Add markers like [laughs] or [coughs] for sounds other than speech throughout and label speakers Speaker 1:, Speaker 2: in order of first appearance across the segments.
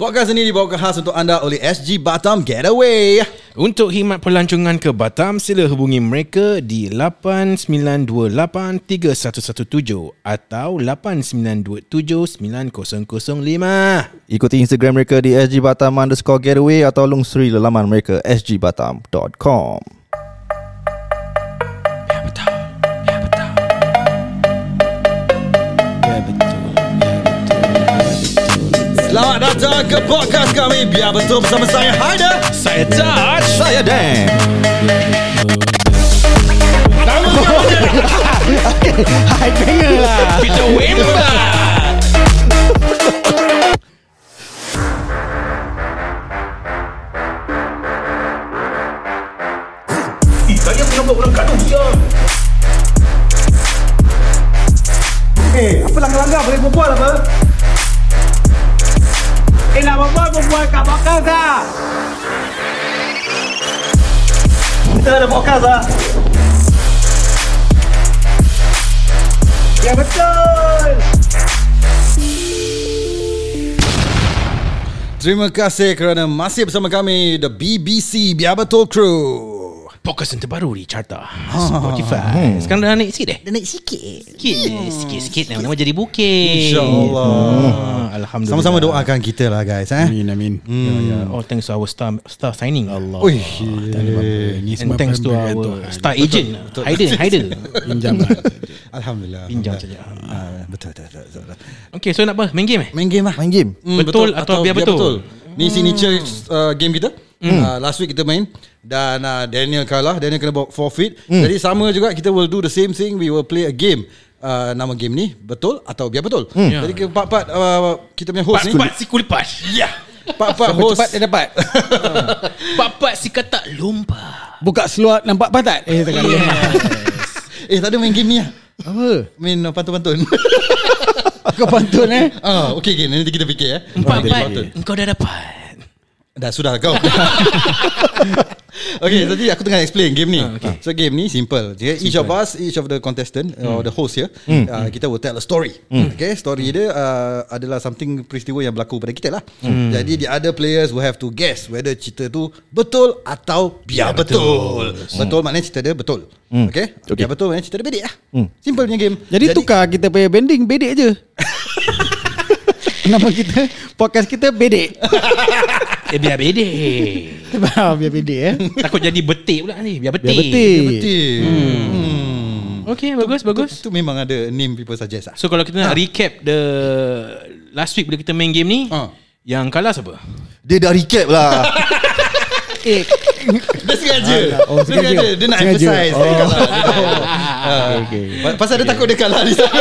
Speaker 1: Podcast ini dibawakan khas untuk anda oleh SG Batam Getaway.
Speaker 2: Untuk khidmat pelancongan ke Batam, sila hubungi mereka di 89283117 atau 89279005.
Speaker 3: Ikuti Instagram mereka di SG Batam underscore getaway atau lungsuri laman mereka sgbatam.com.
Speaker 1: datang ke podcast kami. Biar betul bersama saya Haida.
Speaker 2: Saya Taj.
Speaker 3: Saya Dan.
Speaker 2: Hai pengen lah. Kita Wemba.
Speaker 4: Eh, apa langgar-langgar boleh berbual apa? Nak berbual, berbual kat podcast lah. Kita ada podcast lah. Ya betul.
Speaker 1: Terima kasih kerana masih bersama kami The BBC Biar Betul Crew.
Speaker 2: Podcast yang terbaru di Carta Spotify Sekarang dah naik sikit eh
Speaker 1: Dia naik sikit.
Speaker 2: Sikit Sikit-sikit Nama-nama jadi bukit
Speaker 1: InsyaAllah.
Speaker 2: Ah, Alhamdulillah
Speaker 1: Sama-sama doakan kita lah guys. Eh?
Speaker 5: Amin amin.
Speaker 2: Ya, ya. Oh thanks to our star star signing Allah.
Speaker 1: Ui,
Speaker 5: Ini
Speaker 2: And
Speaker 5: semua
Speaker 2: thanks to our
Speaker 5: Tuhan.
Speaker 2: star agent Haider Haider [laughs]
Speaker 5: Pinjam lah.
Speaker 1: Alhamdulillah.
Speaker 2: Pinjam saja.
Speaker 1: Ah, betul, betul, betul, betul.
Speaker 2: Okay so nak apa Main game eh
Speaker 1: Main game lah.
Speaker 3: Main game.
Speaker 1: Hmm,
Speaker 2: Betul atau biar betul?
Speaker 1: Ni signature uh, game kita. Uh, last week kita main dan uh, Daniel kalah. Daniel kena bawa forfeit. Jadi sama juga kita will do the same thing. We will play a game. Uh, nama game ni betul atau biar betul.
Speaker 2: Ya.
Speaker 1: Jadi part-part uh, kita punya host ni.
Speaker 2: Pat-pat si kulipas
Speaker 1: Ya. Part-part
Speaker 5: Siapa
Speaker 1: host.
Speaker 5: cepat dia dapat. [laughs]
Speaker 2: Pat-pat si kata lompat
Speaker 5: Buka seluar nampak pantat. Eh tengah dia.
Speaker 1: Eh tak ada main game ni lah.
Speaker 5: Apa?
Speaker 1: Main uh, pantun-pantun. [laughs]
Speaker 5: Kau pantun eh?
Speaker 1: ah, okay, okay. Nanti kita fikir eh.
Speaker 2: Empat-empat Engkau dah dapat
Speaker 1: Dah sudah kau. [laughs] Okay tadi aku tengah explain game ni.
Speaker 2: Ah, okay.
Speaker 1: So game ni simple, okay? Each of us Each of the contestant
Speaker 2: Hmm.
Speaker 1: Or the host here uh, Kita will tell a story. Okay Story dia uh, Adalah something Peristiwa yang berlaku pada kita lah.
Speaker 2: Hmm.
Speaker 1: Jadi the other players Will have to guess Whether cerita tu Betul Atau biar betul. Betul, maknanya cerita dia betul. Okay,
Speaker 3: Okay.
Speaker 1: Biar betul maknanya cerita dia bedek lah. Simple punya game.
Speaker 5: Jadi, tukar kita punya bending bedek je. [laughs] Nama kita podcast kita bedek.
Speaker 2: Eh [laughs] biar bedek
Speaker 5: biar bedek eh.
Speaker 2: Takut jadi betik pula ni Biar betik
Speaker 5: Biar betik.
Speaker 1: Betul hmm.
Speaker 2: Okay bagus bagus
Speaker 1: Itu memang ada Name people suggest lah
Speaker 2: So kalau kita nak recap The Last week bila kita main game ni
Speaker 1: Ah.
Speaker 2: Yang kalah siapa?
Speaker 3: Dia dah recap lah. [laughs]
Speaker 5: Eh,
Speaker 1: Dia sengaja
Speaker 5: Oh,
Speaker 1: Dia sengaja
Speaker 5: sengaja.
Speaker 1: Dia nak
Speaker 5: Sengaja.
Speaker 1: emphasize
Speaker 5: Oh.
Speaker 1: Dia kalah [laughs] Ah. Pa- Pasal dia takut dia kalah di sana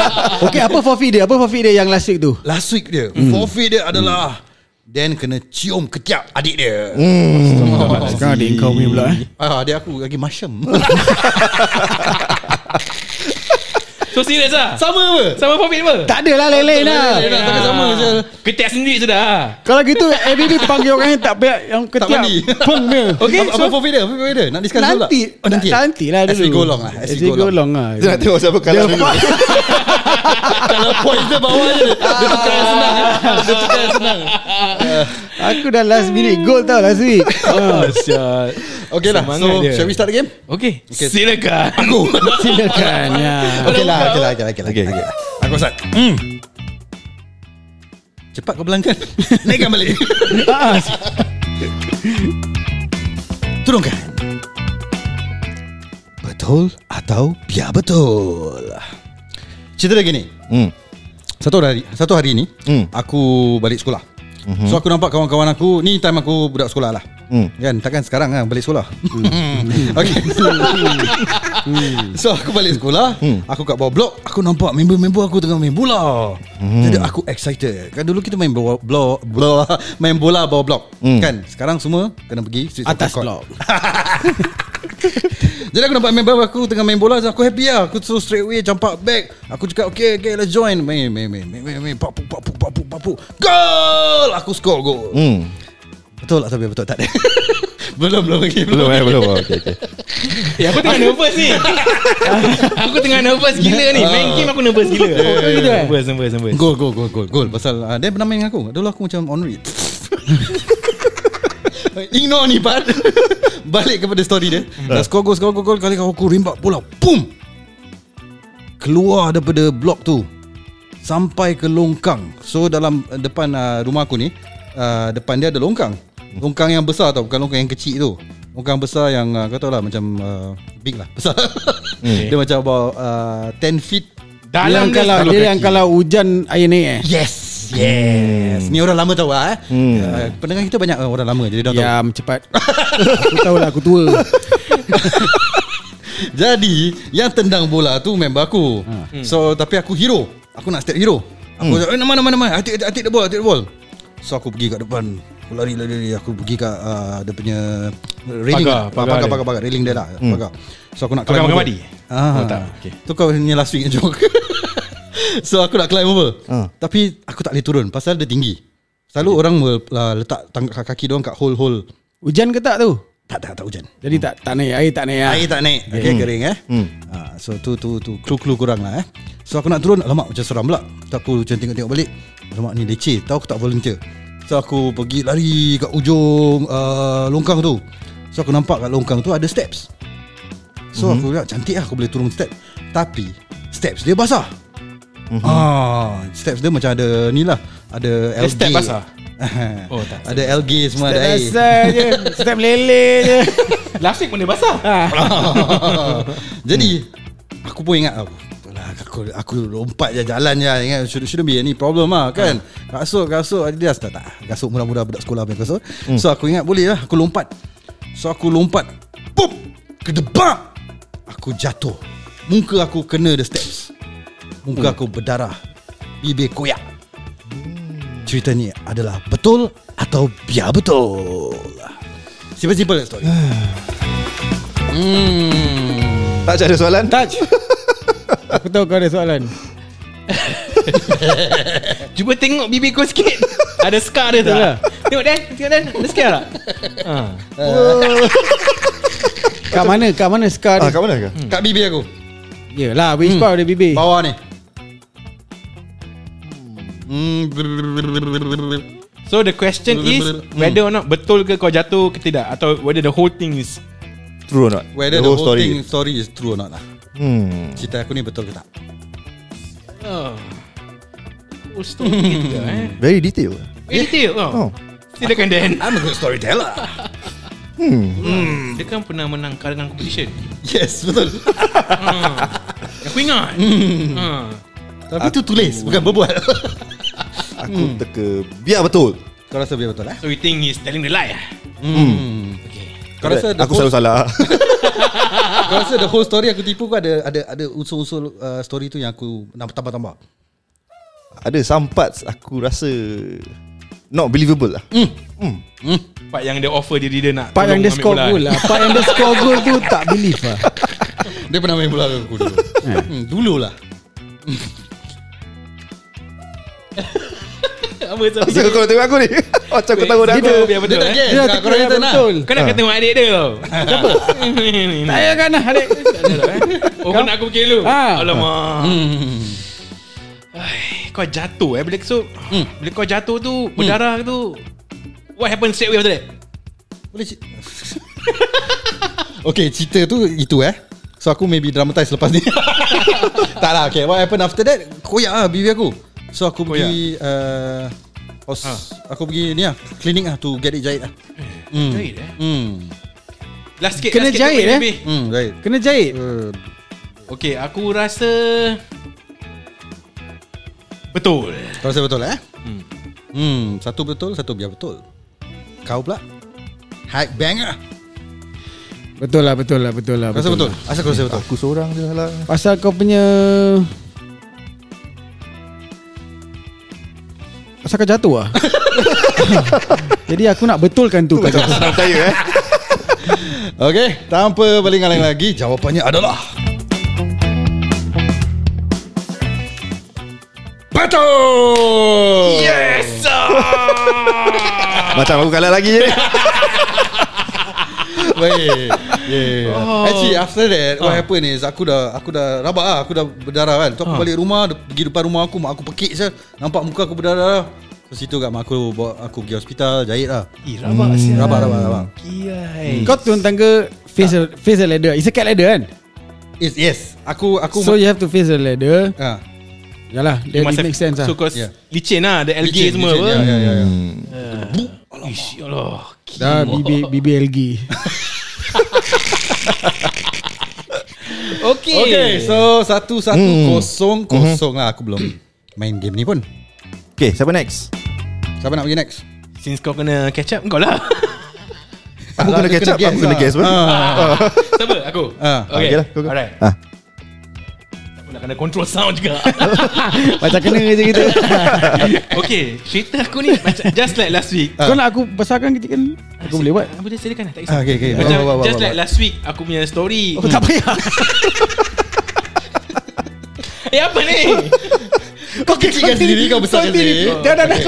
Speaker 1: [laughs]
Speaker 5: okay apa forfeit dia? Apa forfeit dia yang last week tu?
Speaker 1: Last week dia Forfeit dia adalah Dan kena cium ketiak adik dia
Speaker 5: Sekarang adik kau punya pula eh.
Speaker 1: Ah, adik aku lagi masyam [laughs]
Speaker 2: So serius lah
Speaker 1: Sama apa?
Speaker 2: Sama profit apa?
Speaker 5: Tak adalah lain-lain lah.
Speaker 1: Lain-lain lah, Tapi sama je
Speaker 2: Ketiak sendiri sudah
Speaker 5: Kalau gitu ABB panggil orang yang tak payah yang
Speaker 1: Tak
Speaker 5: ketiak
Speaker 1: mandi
Speaker 5: peng dia. [laughs]
Speaker 1: Okay Apa, apa forfeit dia? Apa forfeit dia? Nak discuss dulu tak?
Speaker 5: Nanti
Speaker 1: Oh nanti?
Speaker 5: Nanti lah dulu
Speaker 1: As we go along lah As we go along
Speaker 5: lah
Speaker 3: Dia nak tengok siapa kalah dulu. [laughs]
Speaker 1: Kalau point dia bawah je Dia tukar yang senang. Dia tukar yang senang [laughs] [laughs]
Speaker 5: Aku dah last minute goal tau last week [laughs]
Speaker 2: Oh shot
Speaker 1: Okay lah
Speaker 2: Semangat
Speaker 1: So
Speaker 2: dia.
Speaker 1: shall we start the game?
Speaker 2: Okay,
Speaker 1: Okay.
Speaker 2: Silakan
Speaker 1: Aku [laughs]
Speaker 5: Silakan ya.
Speaker 1: Okay lah Okay lah Okay lah Okay lah
Speaker 3: Okay,
Speaker 1: okay.
Speaker 3: okay.
Speaker 1: Aku start hmm. Cepat kau belangkan Naikkan balik
Speaker 5: Ah,
Speaker 1: Turunkan Betul atau biar betul Cerita dia gini
Speaker 3: Hmm.
Speaker 1: Satu hari Satu hari ni
Speaker 3: Hmm.
Speaker 1: Aku balik sekolah So aku nampak kawan-kawan aku Ni time aku budak sekolah lah.
Speaker 3: Hmm.
Speaker 1: Kan takkan sekarang kan balik sekolah. [laughs] Okay. So aku balik sekolah Aku kat bawah blok Aku nampak member-member aku tengah main bola. Jadi aku excited. Kan dulu kita main bola, bola, bola Main bola bawah blok. Kan sekarang semua Kena pergi
Speaker 5: Atas blok [laughs] [laughs]
Speaker 1: Jadi aku nampak member aku tengah main bola so Aku happy lah. Aku so straight away jump up back. Aku cakap okay okay let's join. Main main main main main, main. Papu papu papu papu Goal! Aku score goal.
Speaker 3: Hmm.
Speaker 1: Betul atau biar betul tak? Ada [laughs] Belum belum lagi
Speaker 3: Belum eh belum. Oh, okay, okay. [laughs]
Speaker 2: Eh aku tengah nervous ni. Aku tengah nervous gila ni. Main game aku nervous gila. Gitu Nervous nervous nervous.
Speaker 1: Gol gol gol gol gol Pasal uh, Dia pernah main dengan aku? Dulu aku macam on read Ignore ni part [laughs] Balik kepada story dia. Dah score gol score gol, gol. Kali aku rimbat bola. Boom Keluar daripada blok tu. Sampai ke longkang. So dalam uh, depan uh, rumah aku ni uh, Depan dia ada longkang. Longkang yang besar tau Bukan longkang yang kecil tu. Longkang besar yang uh, Kau tahu lah Macam uh, Big lah. Besar. [laughs] Dia macam about uh, 10 feet.
Speaker 5: Dia
Speaker 2: Dalam
Speaker 5: yang kalau
Speaker 2: dia
Speaker 5: dia yang kalau hujan air naik eh.
Speaker 1: Yes Yes Ni orang lama tahu lah eh hmm. uh, Pendengar kita banyak uh, orang lama Jadi dia tahu
Speaker 5: Ya cepat [laughs] Aku tahu lah aku tua [laughs]
Speaker 1: Jadi Yang tendang bola tu Member aku hmm. So tapi aku hero Aku nak step hero Aku hmm. eh, nama nama nama Atik atik the ball Atik the ball So aku pergi kat depan Aku lari lari, lari. Aku pergi kat uh, Dia punya Railing
Speaker 2: Pagar,
Speaker 1: lah.
Speaker 2: pagar
Speaker 1: pagar, pagar, pagar, Railing dia lah hmm. Pagar So aku nak
Speaker 2: Pagar
Speaker 1: climb
Speaker 2: Pagar
Speaker 1: over.
Speaker 2: Madi?
Speaker 1: ah.
Speaker 2: Oh, tak. Okay.
Speaker 1: Tu kau punya last week joke [laughs] [laughs] So aku nak climb over.
Speaker 3: Ah.
Speaker 1: Tapi aku tak boleh turun Pasal dia tinggi. Selalu orang will, uh, letak tang- kaki dia orang kat hole-hole.
Speaker 5: Hujan ke tak tu?
Speaker 1: Tak tak tak hujan.
Speaker 5: Jadi tak tak naik Air tak naik lah.
Speaker 1: Air tak naik. Okay kering eh?
Speaker 3: Hmm.
Speaker 1: ha, So tu tu tu Clue-clue kurang lah eh? So aku nak turun Alamak macam seram pula. Tak aku macam tengok-tengok balik. Alamak ni leceh. Tahu aku tak volunteer. So aku pergi lari Kat ujung uh, Longkang tu. So aku nampak kat longkang tu Ada steps. So mm-hmm. aku lihat Cantik lah aku boleh turun step. Tapi Steps dia basah mm-hmm. ah, Steps dia macam ada Ni lah. Ada algae
Speaker 2: step basah? [laughs] Oh, tak.
Speaker 1: Ada algae semua
Speaker 5: Step
Speaker 1: ada air.
Speaker 5: biasa je. [laughs] Step lele je.
Speaker 2: Last week pun dia basah? [laughs]
Speaker 1: Jadi Aku pun ingat betul lah, aku, aku lompat je jalan je. Ingat should, Shouldn't be any problem lah kan? Kasut kasut Adidas. Tak tak. Kasut mudah-mudah budak sekolah punya kasut. So aku ingat boleh lah Aku lompat. So aku lompat. Pup Kedebak! Aku jatuh. Muka aku kena the steps Muka aku berdarah. Bibir koyak. Cerita ni adalah betul Atau biar betul? Simple-simple story. Hmm.
Speaker 3: Tak ada soalan?
Speaker 5: Touch [laughs] Aku tahu kau ada soalan. [laughs]
Speaker 2: Cuba tengok bibir kau sikit. Ada scar dia tak.
Speaker 5: lah.
Speaker 2: Tengok Dan Tengok Dan Ada scar tak? Ha.
Speaker 5: Kat mana Kat mana scar
Speaker 3: Ah,
Speaker 5: dia
Speaker 3: kat mana ke?
Speaker 1: Kat bibir aku.
Speaker 5: Yelah Which part ada bibir.
Speaker 1: Bawah ni. Hmm.
Speaker 2: So the question is Whether or not Betul ke kau jatuh ke tidak Atau whether the whole thing is
Speaker 3: True or not?
Speaker 1: Whether the, whole, thing story is true or not lah
Speaker 3: Hmm.
Speaker 1: Cerita aku ni betul ke tak
Speaker 2: oh. Oh story gitu eh
Speaker 3: Very detail.
Speaker 2: Very detail oh.
Speaker 3: Oh.
Speaker 2: Silakan Dan
Speaker 1: I'm a good storyteller
Speaker 3: Hmm.
Speaker 2: Dia kan pernah menang karangan competition
Speaker 1: Yes betul
Speaker 2: Aku ingat ha.
Speaker 1: Tapi tu tulis Bukan berbual
Speaker 3: Aku teka biar betul.
Speaker 1: Kau rasa biar betul eh?
Speaker 2: So you think he's telling the lie ah?
Speaker 1: hmm.
Speaker 2: Okay.
Speaker 1: Kau rasa the
Speaker 3: aku
Speaker 1: whole,
Speaker 3: selalu salah. [laughs]
Speaker 1: Kau rasa the whole story aku tipu kau ada Ada ada unsur-unsur uh, story tu yang aku nak tambah-tambah?
Speaker 3: Ada some parts aku rasa not believable lah.
Speaker 2: Part yang dia offer diri dia nak
Speaker 5: Part yang dia score goal lah. Part yang dia score goal tu Tak [laughs] believe lah.
Speaker 1: Dia pernah main bola aku dulu? Hmm, Dulu lah [laughs]
Speaker 2: Apa tu?
Speaker 3: Asal kau tengok aku ni? [laughs] Macam kau tahu dah
Speaker 2: Dia
Speaker 3: aku.
Speaker 2: biar betul
Speaker 1: Dia tak
Speaker 2: eh.
Speaker 5: Dia tak kira
Speaker 1: nak.
Speaker 5: betul.
Speaker 2: Kau nak kena tengok adik dia? Tau Siapa? [laughs]
Speaker 5: Tak payahkan lah adik.
Speaker 2: Oh kau nak aku fikir dulu?
Speaker 5: Ah.
Speaker 2: Alamak.
Speaker 1: Hmm.
Speaker 2: Ai, Kau jatuh eh? Bila so Bila kau jatuh tu Berdarah tu What happened straight away after that?
Speaker 1: Boleh [laughs] Okay cerita tu Itu eh? So aku maybe dramatize lepas ni. Tak lah okay What happened after that? Koyak lah bibir aku So aku pergi uh, hos,
Speaker 2: Ha.
Speaker 1: Aku pergi ni lah Klinik lah To get it jahit lah. Hmm.
Speaker 2: Jahit eh?
Speaker 1: Hmm.
Speaker 2: Last sikit
Speaker 5: Kena
Speaker 2: last sikit
Speaker 5: jahit, eh?
Speaker 2: bibir.
Speaker 1: Hmm jahit.
Speaker 5: Kena jahit?
Speaker 1: Uh,
Speaker 2: Okay aku rasa Betul.
Speaker 1: Kau rasa betul eh?
Speaker 2: Hmm.
Speaker 1: Hmm Satu betul Satu biar betul. Kau pula. Hype bang lah.
Speaker 5: Betul lah betul lah Betul lah
Speaker 1: Rasa betul Asal kau rasa betul?
Speaker 3: Aku seorang je lah.
Speaker 5: Pasal kau punya Pasal kau jatuh lah [laughs] Jadi aku nak betulkan tu kau jatuh.
Speaker 3: Senang percaya eh.
Speaker 1: Okay Tanpa berlingang lagi Jawapannya adalah Betul
Speaker 2: Yes [laughs]
Speaker 3: Macam aku kalah lagi je. [laughs]
Speaker 1: Baik. Yeah.
Speaker 2: Oh.
Speaker 1: Actually after that what
Speaker 2: Ah.
Speaker 1: happened is aku dah aku dah rabak lah, aku dah berdarah kan. So aku
Speaker 2: Ah.
Speaker 1: balik rumah, pergi depan rumah aku, mak aku pekik je. Nampak muka aku berdarah. So situ kat mak aku bawa aku pergi hospital, jahit lah.
Speaker 2: Eh, rabak sial.
Speaker 1: Rabak, rabak, rabak.
Speaker 2: Kiai.
Speaker 5: Kau turun tangga face a, face a ladder. It's a cat ladder kan?
Speaker 1: Yes, yes. Aku aku
Speaker 5: So you have to face the ladder.
Speaker 1: ah.
Speaker 5: Yalah, that
Speaker 2: must
Speaker 5: makes sense lah.
Speaker 2: So kau
Speaker 1: Yeah.
Speaker 2: licin lah Ada algae
Speaker 1: Licin,
Speaker 2: semua
Speaker 1: licin,
Speaker 2: apa
Speaker 1: Ya, ya, ya. ya.
Speaker 3: Hmm.
Speaker 2: Ish, Allah
Speaker 5: Dah bibi bibi algae. [laughs]
Speaker 2: Okay
Speaker 1: Okay, so satu satu
Speaker 3: Hmm.
Speaker 1: kosong kosong lah. Aku belum main game ni pun.
Speaker 3: Okay siapa next
Speaker 1: Siapa nak pergi next?
Speaker 2: Since kau kena catch up Kau lah
Speaker 3: Aku kena catch up Aku kena guess pun
Speaker 1: Ah.
Speaker 2: Siapa? Aku?
Speaker 1: Ah,
Speaker 2: Okay,
Speaker 3: okay lah.
Speaker 2: Alright
Speaker 3: Ah.
Speaker 2: Kena control sound juga [laughs]
Speaker 5: Macam kena je kita. [laughs]
Speaker 2: Okay Cerita aku ni macam Just like last week
Speaker 5: Kau nak aku besarkan kita kan? Aku boleh buat.
Speaker 2: Ah, Boleh silakan Tak
Speaker 1: Ah,
Speaker 2: kisah
Speaker 1: okay, okay.
Speaker 2: Macam
Speaker 1: bawa,
Speaker 2: Just like last week Aku punya story
Speaker 5: Oh, tak payah. [laughs]
Speaker 2: Eh apa ni?
Speaker 1: Kau kecilkan sendiri Kau besarkan sendiri
Speaker 5: Dah dah dah.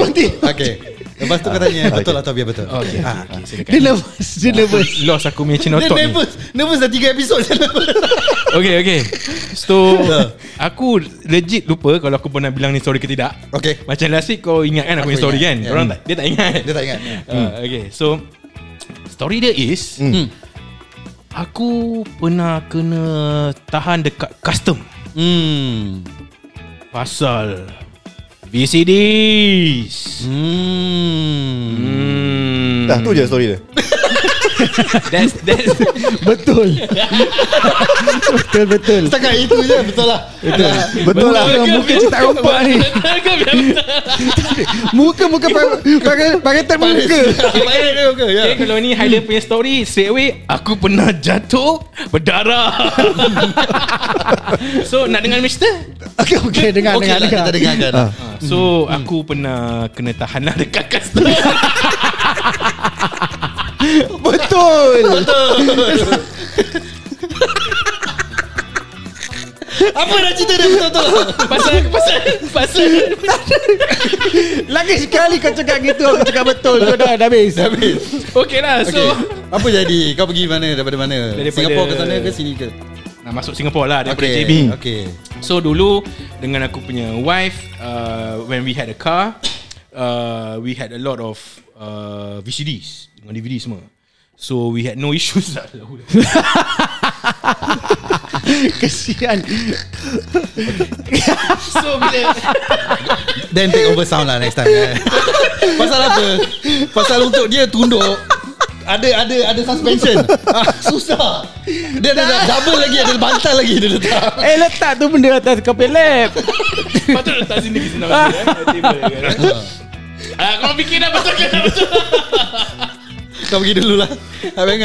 Speaker 1: Okay Lepas tu kau tanya Betul atau biar betul.
Speaker 2: Okay,
Speaker 1: Ah.
Speaker 2: okay, silakan.
Speaker 5: Dia nervous, dia nervous. [laughs]
Speaker 2: Lost aku punya
Speaker 1: Dia
Speaker 2: thought ni.
Speaker 1: nervous Nervous dah 3 episod Dia nervous. [laughs]
Speaker 2: Okay okay So Aku legit lupa Kalau aku pernah bilang ni story ke tidak.
Speaker 1: Okay
Speaker 2: Macam last week kau ingat kan aku,
Speaker 1: Aku
Speaker 2: punya story
Speaker 1: ingat,
Speaker 2: kan?
Speaker 1: Ya.
Speaker 2: Orang tak, dia tak ingat.
Speaker 1: Dia tak ingat.
Speaker 2: Uh, Okay so Story dia is
Speaker 1: Hmm.
Speaker 2: Aku pernah kena tahan dekat custom.
Speaker 1: Hmm.
Speaker 2: Pasal VCDs
Speaker 1: Hmm
Speaker 2: Hmm.
Speaker 3: Dah tu je story dia [laughs] [laughs]
Speaker 2: That's, that's [laughs]
Speaker 5: Betul. betul betul.
Speaker 1: Setakat itu je Betul lah Betul
Speaker 3: Betul lah
Speaker 5: Muka, muka cerita rompak ni.
Speaker 2: Biar betul [laughs]
Speaker 5: Muka muka pakai pakai tab muka.
Speaker 1: Ya
Speaker 2: Okay, kalau ni Haider punya story Straight away Aku pernah jatuh Berdarah So nak dengar Mister?
Speaker 5: Okey okey dengar
Speaker 1: Okey
Speaker 5: dengar
Speaker 1: lah
Speaker 5: dengar.
Speaker 1: kita dengarkan
Speaker 3: Ah.
Speaker 2: So aku pernah Kena tahan lah dekat custom [laughs]
Speaker 5: Betul.
Speaker 1: Apa nak cerita dia betul-betul?
Speaker 2: Pasal Pasal Pasal.
Speaker 5: Lagi sekali kau cakap gitu aku cakap betul. Kau dah dah habis.
Speaker 1: Habis.
Speaker 2: Okay lah So
Speaker 1: Okay Apa jadi? Kau pergi mana? Daripada mana?
Speaker 2: Daripada-
Speaker 1: Singapore ke sana ke sini ke?
Speaker 2: Nak masuk Singapore lah Daripada
Speaker 1: Okay
Speaker 2: JB
Speaker 1: Okay
Speaker 2: So dulu Dengan aku punya wife uh, When we had a car uh, We had a lot of uh, VCDs Dengan DVD semua So we had no issues lah [laughs]
Speaker 5: Kesian.
Speaker 2: So bila
Speaker 1: Then take over sound lah next time kan? Pasal apa Pasal untuk dia tunduk ada ada ada suspension. ah, susah. Dia ada, double lagi, ada bantal lagi dia letak.
Speaker 5: Eh letak tu benda atas lab.
Speaker 2: Patut letak sini Senang eh? Kan Ah, kau fikir dah betul ke tak betul? [laughs]
Speaker 1: Kau pergi dulu lah. Abang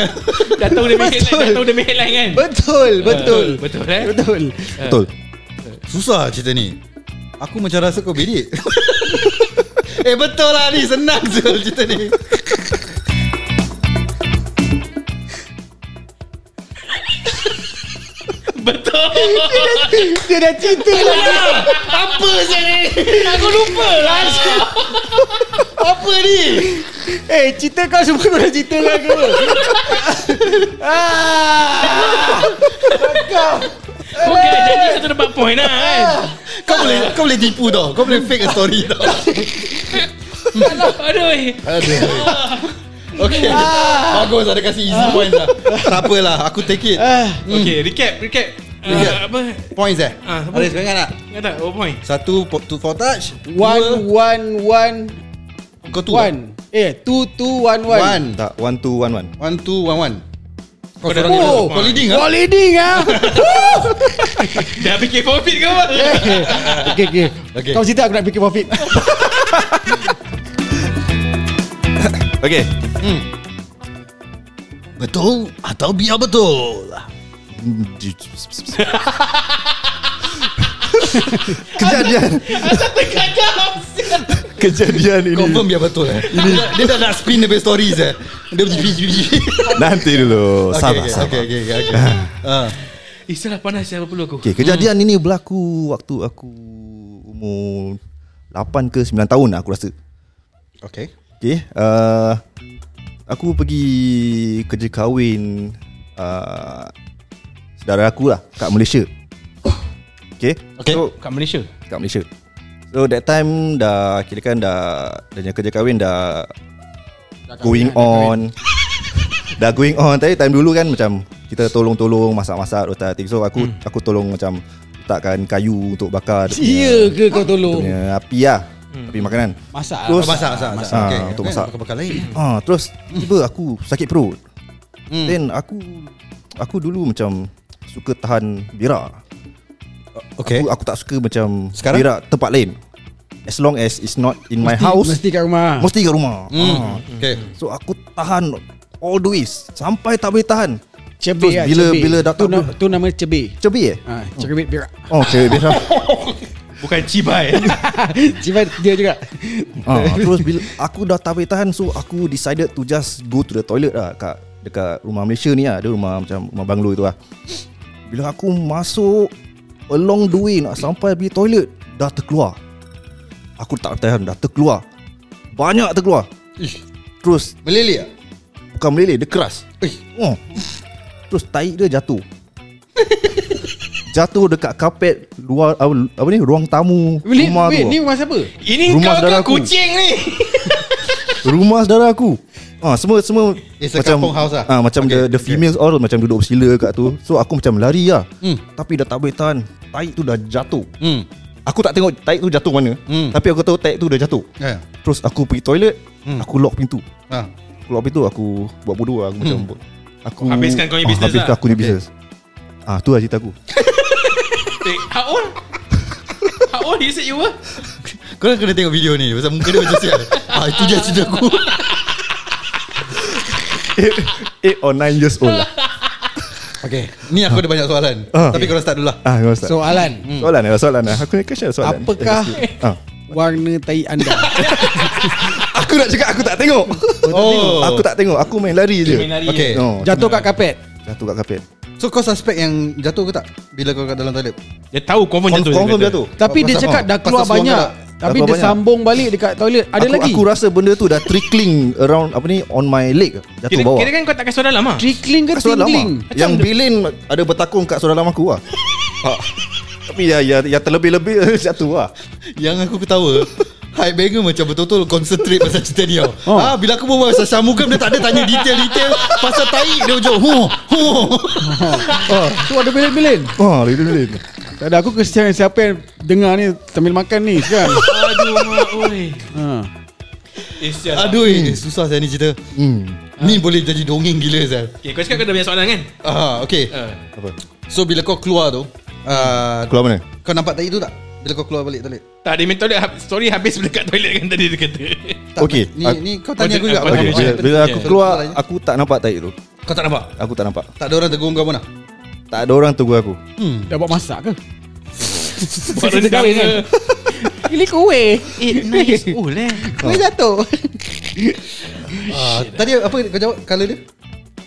Speaker 2: Dah tahu dia headline, dah tahu dia headline kan?
Speaker 5: Betul, betul.
Speaker 2: Betul eh?
Speaker 5: Betul.
Speaker 3: Betul
Speaker 1: Susah cerita ni. Aku macam rasa kau bedek. [laughs] eh betul lah ni, senang je cerita ni. [laughs]
Speaker 2: Betul. [laughs]
Speaker 5: Dia dah cerita lagi.
Speaker 1: Apa je ni? Aku lupa lah. [laughs] Apa ni?
Speaker 5: Eh, cerita kau semua kau dah cerita lah ke? [laughs] ah. Kau.
Speaker 2: Okay, jadi satu dapat point lah kan?
Speaker 1: Kau boleh kau boleh tipu tau. Kau boleh fake a story tau.
Speaker 2: Aduh, eh.
Speaker 1: Aduh. Okay [laughs] Bagus ada kasih easy points lah Tak apalah Aku take it
Speaker 2: Okay, recap, recap. Uh, apa?
Speaker 1: Points eh
Speaker 2: Ah, apa?
Speaker 1: Ada sekarang tak
Speaker 2: Ingat tak? Oh, point.
Speaker 1: Satu po- two for touch
Speaker 5: One, one, one,
Speaker 1: Kau tu
Speaker 5: one. Eh, two, two, one, one.
Speaker 1: One
Speaker 3: Tak one two one one
Speaker 1: One two one one Kau
Speaker 2: dah-
Speaker 1: seorang
Speaker 2: Oh,
Speaker 1: Kau leading
Speaker 5: Kau
Speaker 1: ah?
Speaker 5: leading ah. [laughs]
Speaker 2: Dah fikir profit ke apa?
Speaker 5: okay, okay.
Speaker 1: Okay.
Speaker 5: Kau cerita aku nak fikir [laughs] [laughs] profit.
Speaker 3: Okay
Speaker 1: Betul Atau biar betul
Speaker 3: Kejadian Kejadian ini
Speaker 1: Confirm biar betul eh Dia, dia dah nak spin dia punya stories eh Dia pergi pergi pergi
Speaker 3: Nanti dulu
Speaker 1: Okay
Speaker 3: Sabar
Speaker 1: okay
Speaker 3: sabar
Speaker 1: okay okay, okay, okay. [laughs] Ah.
Speaker 2: Eh, salah panas siapa perlu aku.
Speaker 3: Okay, kejadian ini berlaku waktu aku umur 8 ke 9 tahun aku rasa.
Speaker 1: Okay
Speaker 3: Okay, uh, Aku pergi kerja kahwin uh, Saudara aku lah Kat Malaysia. Okay,
Speaker 1: Okay.
Speaker 3: So
Speaker 2: Kat Malaysia?
Speaker 3: Kat Malaysia. So that time dah Kira kan dah punya kerja kahwin dah Going on. [laughs] Dah going on. Tapi time dulu kan macam Kita tolong-tolong Masak-masak Rota So aku
Speaker 2: Hmm.
Speaker 3: aku tolong macam Letakkan kayu Untuk bakar.
Speaker 5: Iya ke kau tolong?
Speaker 3: Api lah
Speaker 2: Hmm.
Speaker 3: Api makanan
Speaker 5: Masak
Speaker 3: Terus-
Speaker 1: Oh, masak, masak, masak.
Speaker 3: Ah,
Speaker 1: Okay.
Speaker 3: untuk
Speaker 1: Kan
Speaker 3: masak.
Speaker 1: Bakal-bakal lain.
Speaker 3: Ah, Terus Tiba aku sakit perut
Speaker 1: Hmm.
Speaker 3: Then aku Aku dulu macam Suka tahan berak
Speaker 1: Okay.
Speaker 3: aku, aku tak suka macam
Speaker 1: Sekarang?
Speaker 3: Berak tempat lain As long as it's not in my
Speaker 5: Mesti-
Speaker 3: house
Speaker 5: Mesti kat rumah
Speaker 3: Mesti kat rumah
Speaker 1: Hmm.
Speaker 3: ah.
Speaker 1: Okay.
Speaker 3: So aku tahan All the ways Sampai tak boleh tahan
Speaker 5: Cebik
Speaker 3: Terus
Speaker 5: lah
Speaker 3: bila-
Speaker 5: cebik.
Speaker 3: bila dah
Speaker 5: tu, na- tu nama cebik
Speaker 3: Cebik eh
Speaker 5: ha, Cebik berak
Speaker 3: Oh cebik biasa [laughs]
Speaker 2: Bukan cibai. [laughs]
Speaker 5: Cebik dia juga.
Speaker 3: Ah, Terus bila Aku dah tak boleh tahan So aku decided to just Go to the toilet lah Kat Dekat rumah Malaysia ni lah. Ada rumah macam Rumah banglo itu lah. Bila aku masuk Along the way Nak sampai pergi toilet Dah terkeluar. Aku tak tahan Dah terkeluar. Banyak terkeluar.
Speaker 1: Ish.
Speaker 3: Terus
Speaker 1: Meleleh tak?
Speaker 3: Bukan meleleh Dia keras.
Speaker 1: Ish.
Speaker 3: oh. Terus tahi dia jatuh [laughs] Jatuh dekat kapet Luar Apa, apa ni Ruang tamu
Speaker 5: Wait,
Speaker 3: Rumah
Speaker 5: wait,
Speaker 3: tu
Speaker 5: ni rumah siapa?
Speaker 2: Ini
Speaker 3: Rumah
Speaker 2: kau
Speaker 3: saudara
Speaker 2: ke
Speaker 3: aku.
Speaker 2: kucing ni [laughs]
Speaker 3: Rumah saudara aku Ah semua semua
Speaker 1: It's a kampung house lah.
Speaker 3: Ah macam
Speaker 1: Okay,
Speaker 3: the the
Speaker 1: okay.
Speaker 3: females all macam duduk bersila kat tu. So aku macam lari lah.
Speaker 1: Hmm.
Speaker 3: Tapi dah tak boleh tahan. Tai tu dah jatuh.
Speaker 1: Hmm.
Speaker 3: Aku tak tengok tai tu jatuh mana.
Speaker 1: Hmm.
Speaker 3: Tapi aku tahu tai tu dah jatuh.
Speaker 1: Yeah.
Speaker 3: Terus aku pergi toilet,
Speaker 1: Hmm.
Speaker 3: aku lock pintu.
Speaker 1: Ah.
Speaker 3: Aku lock pintu aku buat bodoh lah aku macam buat. Aku
Speaker 2: Habiskan kau punya business
Speaker 3: Habiskan
Speaker 2: lah.
Speaker 3: aku punya
Speaker 1: Okay.
Speaker 3: business. Ah tu lah cerita aku. [laughs]
Speaker 2: Eh, How old? How old you said you were?
Speaker 1: Kau nak kena tengok video ni Pasal muka dia macam sial Ah itu dia cerita aku
Speaker 3: 8 or 9 years old lah.
Speaker 1: Okay Ni aku ada banyak soalan
Speaker 3: Ah.
Speaker 1: Tapi kau start dulu lah
Speaker 3: Ah, start.
Speaker 5: Soalan
Speaker 3: Soalan lah, soalan lah. Aku ni question soalan.
Speaker 5: Apakah
Speaker 3: Ah.
Speaker 5: warna tai anda? [laughs]
Speaker 3: Aku nak cakap aku tak tengok.
Speaker 1: Oh
Speaker 3: Aku tak tengok. Aku main lari je.
Speaker 2: Main lari
Speaker 1: Okay.
Speaker 2: je.
Speaker 3: No,
Speaker 5: Jatuh kat kapet
Speaker 3: jatuh kat kapet.
Speaker 1: So kau suspect yang jatuh ke tak Bila kau kat dalam toilet
Speaker 2: Dia tahu confirm jatuh
Speaker 3: Confirm
Speaker 2: kata.
Speaker 3: jatuh.
Speaker 5: Tapi
Speaker 1: Oh,
Speaker 5: dia
Speaker 1: pasal
Speaker 5: cakap
Speaker 1: apa?
Speaker 5: dah
Speaker 1: Pasal
Speaker 5: keluar
Speaker 1: seluar
Speaker 5: banyak? Tapi
Speaker 3: keluar
Speaker 5: dia
Speaker 3: banyak.
Speaker 5: sambung balik dekat toilet Ada
Speaker 3: aku,
Speaker 5: lagi
Speaker 3: Aku rasa benda tu dah trickling around apa ni on my leg jatuh
Speaker 2: Kira,
Speaker 3: bawah.
Speaker 2: kira kan kau tak kasih dalam ah.
Speaker 5: Trickling ke
Speaker 3: Kat suara lama.
Speaker 5: tingling
Speaker 3: Yang bilin ada bertakung kat suara lama aku lah. Ah. Tapi ya ya, ya terlebih-lebih [laughs] jatuh lah.
Speaker 1: Yang aku ketawa Hype banger macam betul-betul Concentrate pasal cerita ni tau
Speaker 5: Oh.
Speaker 1: ah, Bila aku berbual pasal Syamugam Dia tak ada tanya detail-detail Pasal tai Dia ujung huh, huh.
Speaker 5: oh, Tu ada bilin-bilin
Speaker 3: Oh, bilin-bilin.
Speaker 5: Tak ada aku kesian siapa yang dengar ni Sambil makan ni sekarang
Speaker 2: Aduh mak oi.
Speaker 5: ha.
Speaker 2: Eh.
Speaker 1: Aduh eh, Susah saya ni cerita
Speaker 3: Hmm.
Speaker 1: Ni boleh jadi dongeng gila Zal
Speaker 2: Okay, kau cakap kau dah banyak soalan kan?
Speaker 1: ah, Okay
Speaker 2: Uh,
Speaker 3: Apa?
Speaker 1: So bila kau keluar tu uh,
Speaker 3: Keluar mana?
Speaker 1: Kau nampak tai tu tak Bila kau keluar balik toilet?
Speaker 2: Tak, dia main toilet Story habis dekat toilet kan tadi dia kata.
Speaker 1: Tak,
Speaker 3: Okay.
Speaker 1: Ni,
Speaker 3: Aku-
Speaker 1: ni kau tanya aku juga
Speaker 3: Okay,
Speaker 1: apa-
Speaker 3: bila, aku keluar Aku tak nampak tai tu.
Speaker 1: Kau tak nampak?
Speaker 3: Aku tak nampak.
Speaker 1: Tak ada orang tegur kau mana
Speaker 3: Tak? Ada orang tegur aku.
Speaker 1: Hmm.
Speaker 5: Dah buat masak ke? [laughs]
Speaker 2: Buat rendang ke?
Speaker 5: kan? Ini kuih.
Speaker 2: Eh, nice. Oh leh
Speaker 5: Kuih jatuh. [laughs]
Speaker 1: Ah, Tadi apa kau jawab? Color dia?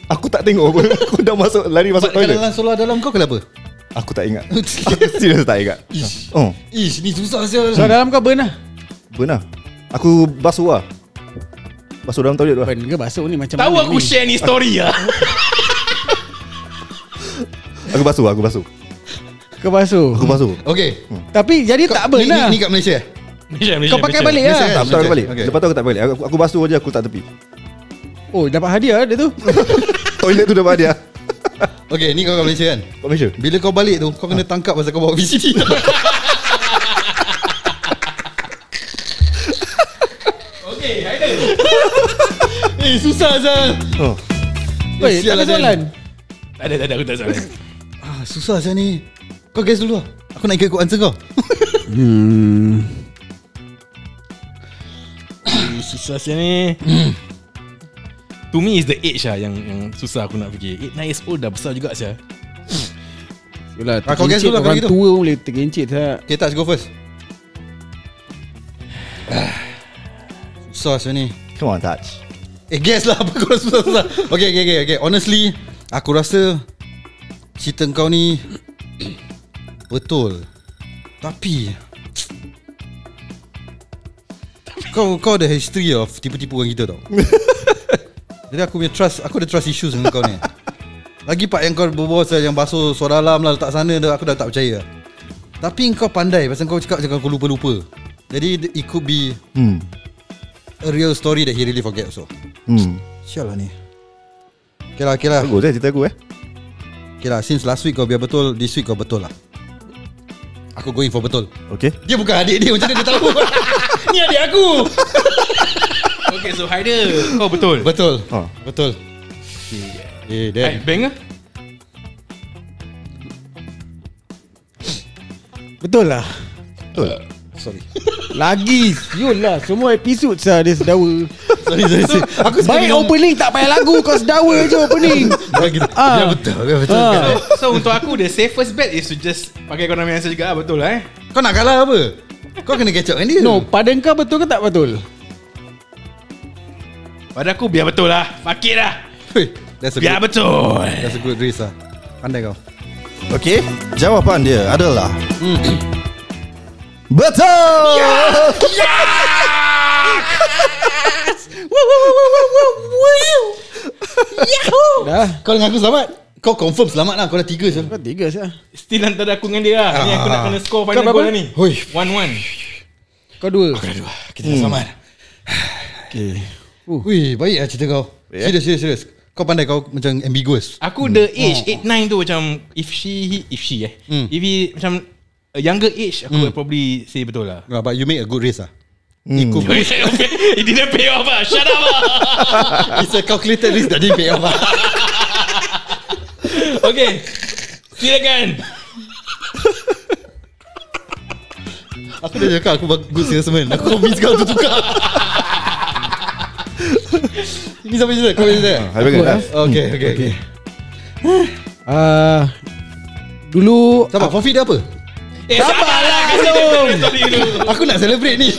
Speaker 3: Aku tak tengok pun. [laughs] Aku dah masuk Lari masuk
Speaker 1: Kalau
Speaker 3: toilet.
Speaker 1: dalam solar dalam kau kenapa
Speaker 3: Aku tak ingat. Aku [laughs] serius tak ingat. Oh.
Speaker 1: Ish ni susah sial.
Speaker 5: So dalam kau burn lah.
Speaker 3: Benar Aku basuh lah. Basuh dalam toilet lah.
Speaker 5: Burn ke basuh ni macam
Speaker 2: Tahu aku
Speaker 5: ni?
Speaker 2: share ni story lah. [laughs]
Speaker 3: Aku basuh aku basuh.
Speaker 5: Kau basuh?
Speaker 3: Aku basuh.
Speaker 1: Okay.
Speaker 5: Tapi jadi tak burn
Speaker 1: ni,
Speaker 5: lah.
Speaker 1: ni, ni kat Malaysia?
Speaker 2: Malaysia, Malaysia,
Speaker 5: Kau pakai
Speaker 2: Malaysia.
Speaker 5: balik
Speaker 1: Malaysia
Speaker 5: lah?
Speaker 3: Tak aku balik.
Speaker 1: Okay.
Speaker 3: Lepas tu aku tak balik. Aku, aku basuh je Aku tak tepi.
Speaker 5: Oh dapat hadiah dia tu? [laughs]
Speaker 3: Toilet tu dah dia
Speaker 1: Okay ni kau kat Malaysia kan?
Speaker 3: Kat Malaysia.
Speaker 1: Bila kau balik tu Kau kena tangkap pasal kau bawa VCD [laughs]
Speaker 2: Okay, Haider
Speaker 1: Eh susah Zal
Speaker 3: oh.
Speaker 5: Weh tak
Speaker 1: sial
Speaker 5: ada
Speaker 1: lah,
Speaker 5: soalan.
Speaker 2: Tak ada, tak ada, aku tak soalan.
Speaker 1: Ah, Susah Zal ni. Kau guess dulu lah. Aku nak ikut answer kau.
Speaker 5: Hmm. [laughs]
Speaker 2: Eh, Susah sial ni To me is the age lah yang, yang susah aku nak fikir. 8, 9 years old dah besar juga sial
Speaker 5: Yalah
Speaker 1: Ah, kau guess dulu lah
Speaker 5: Orang
Speaker 1: gitu.
Speaker 5: tua boleh tergencit tak
Speaker 1: Okay Taj go first. Susah Zal ni
Speaker 3: Come on touch
Speaker 1: Eh guess lah Apa kau susah-susah. Okay okay okay, okay. Honestly Aku rasa Cerita kau ni [coughs] Betul. Tapi Kau kau ada history of Tipu-tipu orang kita tau [laughs] Jadi aku punya trust Aku ada trust issues dengan kau ni. Lagi part yang kau berbual Yang basuh suara alam lah Letak sana dah, Aku dah tak percaya. Tapi kau pandai Pasal kau cakap Macam kau lupa-lupa. Jadi it could be
Speaker 3: Hmm.
Speaker 1: A real story that he really forget also.
Speaker 3: Hmm.
Speaker 1: Sial lah ni. Okay lah okay lah.
Speaker 3: Bagus eh cerita aku eh.
Speaker 1: Okay lah Since last week kau biar betul This week kau betul lah. Aku going for betul.
Speaker 3: Okay.
Speaker 1: Dia bukan adik dia Macam mana dia tahu? [laughs] Ni adik aku [laughs]
Speaker 2: Okay so Haider. Kau betul.
Speaker 1: Betul.
Speaker 3: Oh.
Speaker 1: Betul. Eh
Speaker 2: Hai,
Speaker 1: Dan
Speaker 2: Bang ke?
Speaker 5: Betul lah.
Speaker 3: Betul.
Speaker 1: Sorry. [laughs]
Speaker 5: Lagi. Siul lah Semua episod sah dia sedawa.
Speaker 1: Sorry sorry, sorry. [laughs] Aku
Speaker 5: Baik
Speaker 1: minum-
Speaker 5: opening tak payah lagu Kau sedawa je opening. [laughs] Ah.
Speaker 1: Biar betul Biar betul
Speaker 5: Ah.
Speaker 1: Kan?
Speaker 2: So untuk aku The safest bet is to just Pakai kau nama answer juga lah, Betul lah eh?
Speaker 1: Kau nak kalah apa? Kau kena catch up dengan dia.
Speaker 5: No pada kau betul ke tak betul
Speaker 2: Pada aku biar betul lah. Fuck it lah
Speaker 1: That's a
Speaker 2: Biar
Speaker 1: good
Speaker 2: betul.
Speaker 1: That's a good race lah. Pandai kau.
Speaker 3: Okay. Jawapan dia adalah Betul.
Speaker 5: Dah
Speaker 1: Kau dengan aku selamat? Kau confirm selamat lah Kau dah tiga je.
Speaker 5: Kau tiga sah
Speaker 2: Still antara aku dengan dia lah. Ni aku nak kena score
Speaker 5: Kau
Speaker 2: final
Speaker 5: berapa?
Speaker 2: goal lah ni.
Speaker 1: Hoi.
Speaker 2: 1-1
Speaker 5: Kau dua.
Speaker 1: Kita dah selamat.
Speaker 5: Okay
Speaker 1: Wih baik lah cerita kau. Serius serius serius. Kau pandai kau macam ambiguous.
Speaker 2: Aku the age 8-9 tu macam If she If she eh. If he macam A younger age Aku would probably say betul lah.
Speaker 1: No, But you make a good race lah. It could be
Speaker 2: It didn't pay off lah. Shut up lah. [laughs]
Speaker 1: It's a calculated risk That didn't pay off lah. [laughs]
Speaker 2: Okay. Silakan
Speaker 1: Aku dah cakap Aku bagus salesman. Aku convince kau untuk tukar Ini sampai cerita Kau boleh cerita
Speaker 3: Hai.
Speaker 5: Aku,
Speaker 1: Okay okay okay
Speaker 5: Ah, Dulu
Speaker 1: Sabar forfeit dia apa
Speaker 2: Eh sabarlah story dulu
Speaker 1: Aku nak celebrate ni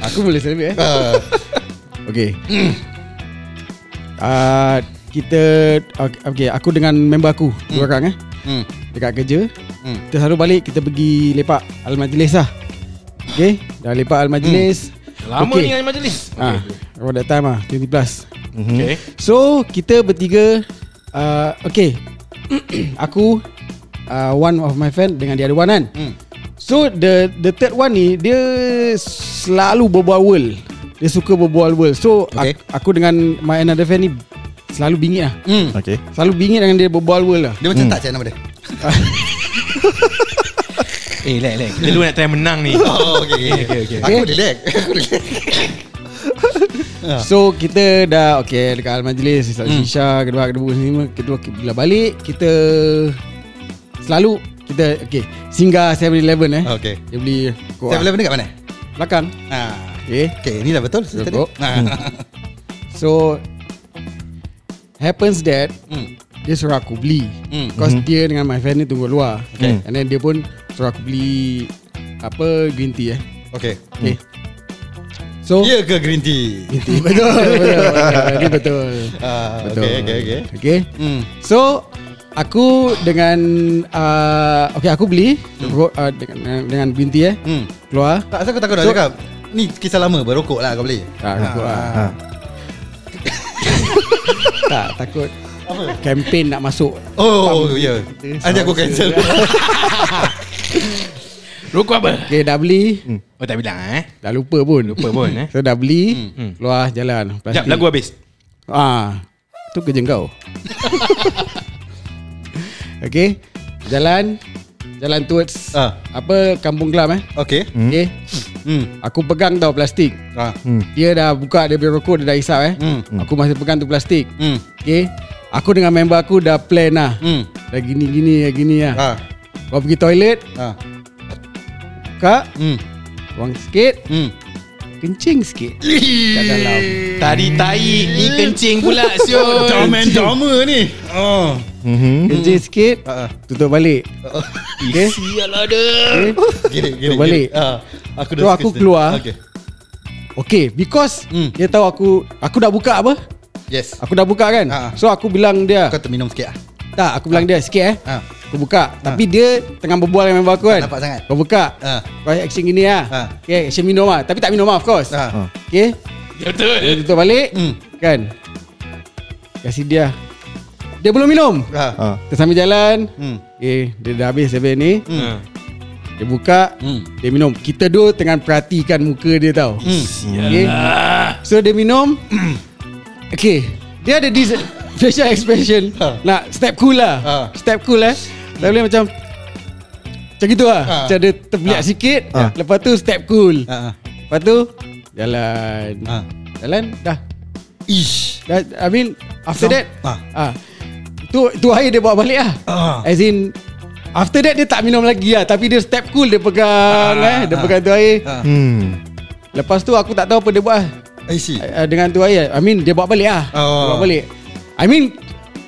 Speaker 5: Aku boleh celebrate eh
Speaker 1: Ah,
Speaker 5: Okay Ah, Kita okay, okay, Aku dengan member aku Dua orang eh.
Speaker 1: hmm.
Speaker 5: Dekat kerja.
Speaker 1: Hmm.
Speaker 5: Kita selalu balik Kita pergi lepak Al-Majlis lah. Okay Dah lepak Al-Majlis
Speaker 2: Lama
Speaker 5: Okay.
Speaker 2: ni dengan majlis.
Speaker 5: Ah, Around that time lah 20 plus.
Speaker 2: Okay.
Speaker 5: So kita bertiga uh, Okay. [clears throat] Aku uh, One of my friend Dengan the other one kan?
Speaker 1: Hmm.
Speaker 5: So the the third one ni Dia Selalu berbual world. Dia suka berbual world. So
Speaker 1: Okay.
Speaker 5: aku, aku dengan My another friend ni Selalu bingit lah.
Speaker 1: Hmm.
Speaker 3: Okay.
Speaker 5: Selalu bingit dengan dia berbual world lah.
Speaker 1: Dia macam tak cakap nama dia. [laughs]
Speaker 2: Eh lek lek Kita dulu nak try menang ni. [laughs]
Speaker 1: Oh okay. Okay, okay, okay. Aku relax. [laughs] Aku relax
Speaker 5: So kita dah Okay dekat Al-Majlis Islam
Speaker 1: Hmm.
Speaker 5: hmm. Shisha Kedua kedua semua Kedua bila balik Kita Selalu Kita Okay Singgah 7-Eleven eh
Speaker 1: Okay
Speaker 5: Dia beli kok
Speaker 1: 7-Eleven ni kat mana?
Speaker 5: Belakang
Speaker 1: Ah.
Speaker 5: Okay
Speaker 1: Okay ni dah betul dia.
Speaker 5: Cukup.
Speaker 1: Ah.
Speaker 5: So Happens that
Speaker 1: Hmm.
Speaker 5: Dia suruh aku beli
Speaker 1: Hmm.
Speaker 5: Because dia dengan my friend ni tunggu luar
Speaker 3: Okay.
Speaker 5: And then dia pun Suruh aku beli Apa Green tea eh
Speaker 1: Okay
Speaker 5: Okay So
Speaker 1: Ya ke green tea?
Speaker 5: Green tea Betul Betul Ini betul [laughs]
Speaker 1: Ah,
Speaker 5: Betul
Speaker 1: okay okay okay
Speaker 5: Okay
Speaker 1: Hmm.
Speaker 5: So Aku dengan uh, Okay aku beli hmm. uh, dengan, dengan binti eh
Speaker 1: Hmm.
Speaker 5: Keluar
Speaker 1: Tak kau takut nak
Speaker 5: So-
Speaker 1: cakap Ni kisah lama berokok lah kau beli
Speaker 5: ah, rokok lah.
Speaker 3: Ha. [coughs]
Speaker 5: Tak takut Campaign nak masuk
Speaker 1: Oh ya yeah. Nanti aku cancel [laughs]
Speaker 2: Rokok apa?
Speaker 5: Okay dah beli.
Speaker 2: Oh tak bilang eh?
Speaker 5: Dah lupa pun.
Speaker 2: Lupa pun eh? [laughs]
Speaker 5: So dah beli
Speaker 2: Hmm.
Speaker 5: Keluar jalan.
Speaker 2: Sekejap lagu habis?
Speaker 5: Ah, Tu kerja kau. [laughs] Okay Jalan Jalan towards
Speaker 1: Ah.
Speaker 5: Apa Kampung Kelam eh?
Speaker 1: Okay
Speaker 5: Okay
Speaker 1: Hmm.
Speaker 5: Aku pegang tau plastik.
Speaker 1: Ah.
Speaker 5: Dia dah buka Dia punya rokok Dia dah isap eh?
Speaker 1: Hmm.
Speaker 5: Aku masih pegang tu plastik.
Speaker 1: Hmm.
Speaker 5: Okay Aku dengan member aku dah plan lah.
Speaker 1: Hmm.
Speaker 5: Dah gini-gini Dah gini lah.
Speaker 1: Ah.
Speaker 5: Kau pergi toilet.
Speaker 1: Ah.
Speaker 5: Kak
Speaker 1: Hmm.
Speaker 5: Buang sikit
Speaker 1: Hmm.
Speaker 5: Kencing sikit Kat dalam
Speaker 2: Tadi tai Ni kencing pula Siul
Speaker 1: Domen drama ni Oh
Speaker 3: Mhm.
Speaker 5: Kencing sikit
Speaker 1: Ah, ah.
Speaker 5: Tutup balik [laughs] Okay
Speaker 2: Sialah dia
Speaker 5: Okay
Speaker 1: Gini gini
Speaker 5: Kau balik.
Speaker 1: gini. Ah. Aku
Speaker 5: So,
Speaker 1: dah
Speaker 5: aku
Speaker 1: suka
Speaker 5: keluar.
Speaker 1: Okay
Speaker 5: Okay Because
Speaker 1: Hmm.
Speaker 5: Dia tahu aku Aku dah buka apa
Speaker 1: Yes
Speaker 5: Aku dah buka kan
Speaker 1: Ah.
Speaker 5: So aku bilang dia
Speaker 1: Kau terminum sikit lah
Speaker 5: Tak aku bilang dia sikit eh
Speaker 1: Ah.
Speaker 5: Aku buka Tapi dia Tengah berbual dengan member aku kan
Speaker 1: nampak sangat.
Speaker 5: Kau buka
Speaker 1: Ah.
Speaker 5: Kau action gini lah
Speaker 1: Ah.
Speaker 5: Okay action minum lah Tapi tak minum lah of course
Speaker 1: Ah.
Speaker 5: Okay
Speaker 2: Betul
Speaker 5: Dia tutup balik
Speaker 1: Hmm.
Speaker 5: Kan Kasih dia Dia belum minum
Speaker 1: Ha.
Speaker 3: Ha.
Speaker 5: Kita sambil jalan
Speaker 1: Hmm.
Speaker 5: Okay Dia dah habis seven ni
Speaker 2: Ha.
Speaker 5: Dia buka
Speaker 1: Hmm.
Speaker 5: Dia minum Kita dua tengah perhatikan muka dia tau
Speaker 1: Hmm.
Speaker 5: okay. So dia minum [coughs] Okay Dia ada this Facial expression
Speaker 1: Ha.
Speaker 5: Nak step cool lah
Speaker 1: Ha.
Speaker 5: Step cool lah Tak boleh macam Macam gitu lah
Speaker 1: Ha.
Speaker 5: Macam dia terbeliak sikit
Speaker 3: Ha.
Speaker 5: Lepas tu step cool
Speaker 1: Ha.
Speaker 5: Lepas tu Jalan
Speaker 1: Ha.
Speaker 5: Jalan Dah
Speaker 1: Ish.
Speaker 5: Dah, I mean After
Speaker 1: Some-
Speaker 5: that
Speaker 1: ah.
Speaker 5: ah. Tu, tu air dia bawa balik lah
Speaker 1: Ah.
Speaker 5: As in After that dia tak minum lagi lah Tapi dia step cool Dia pegang
Speaker 1: Ah,
Speaker 5: eh Dia
Speaker 1: ah.
Speaker 5: pegang tu air
Speaker 1: Ha.
Speaker 3: Hmm.
Speaker 5: Lepas tu aku tak tahu apa dia buat lah.
Speaker 1: I see.
Speaker 5: uh, Dengan tu air I mean dia bawa balik lah
Speaker 1: Oh.
Speaker 5: Dia bawa balik I mean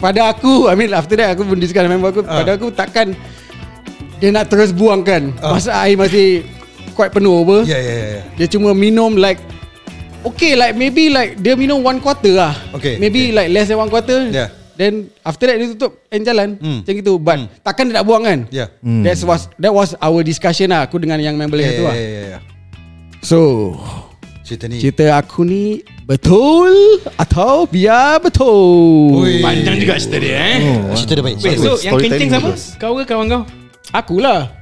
Speaker 5: Pada aku I mean after that Aku pun discuss dengan member aku
Speaker 1: Ah.
Speaker 5: Pada aku takkan Dia nak terus buangkan
Speaker 1: Ah.
Speaker 5: Masa air masih Quite penuh apa
Speaker 1: Ya, ya, ya, ya.
Speaker 5: Dia cuma minum like Okay like maybe like Dia minum one quarter lah
Speaker 1: Okay,
Speaker 5: Maybe
Speaker 1: okay.
Speaker 5: like less than one quarter
Speaker 1: Yeah.
Speaker 5: Then after that dia tutup And jalan
Speaker 1: Hmm.
Speaker 5: Macam gitu But takkan dia nak buang kan
Speaker 1: Ya.
Speaker 3: Hmm.
Speaker 5: That was That was our discussion lah Aku dengan yang member
Speaker 1: Ya,
Speaker 5: lain tu lah
Speaker 1: ya, ya, ya.
Speaker 5: So
Speaker 1: Cerita ni.
Speaker 5: Cerita aku ni Betul Atau biar betul
Speaker 1: Ui.
Speaker 2: Panjang juga cerita dia eh.
Speaker 3: Oh,
Speaker 1: Cerita dia baik.
Speaker 2: Wait, so yang kencing siapa?
Speaker 3: bagus.
Speaker 2: Kau ke kawan kau?
Speaker 5: Akulah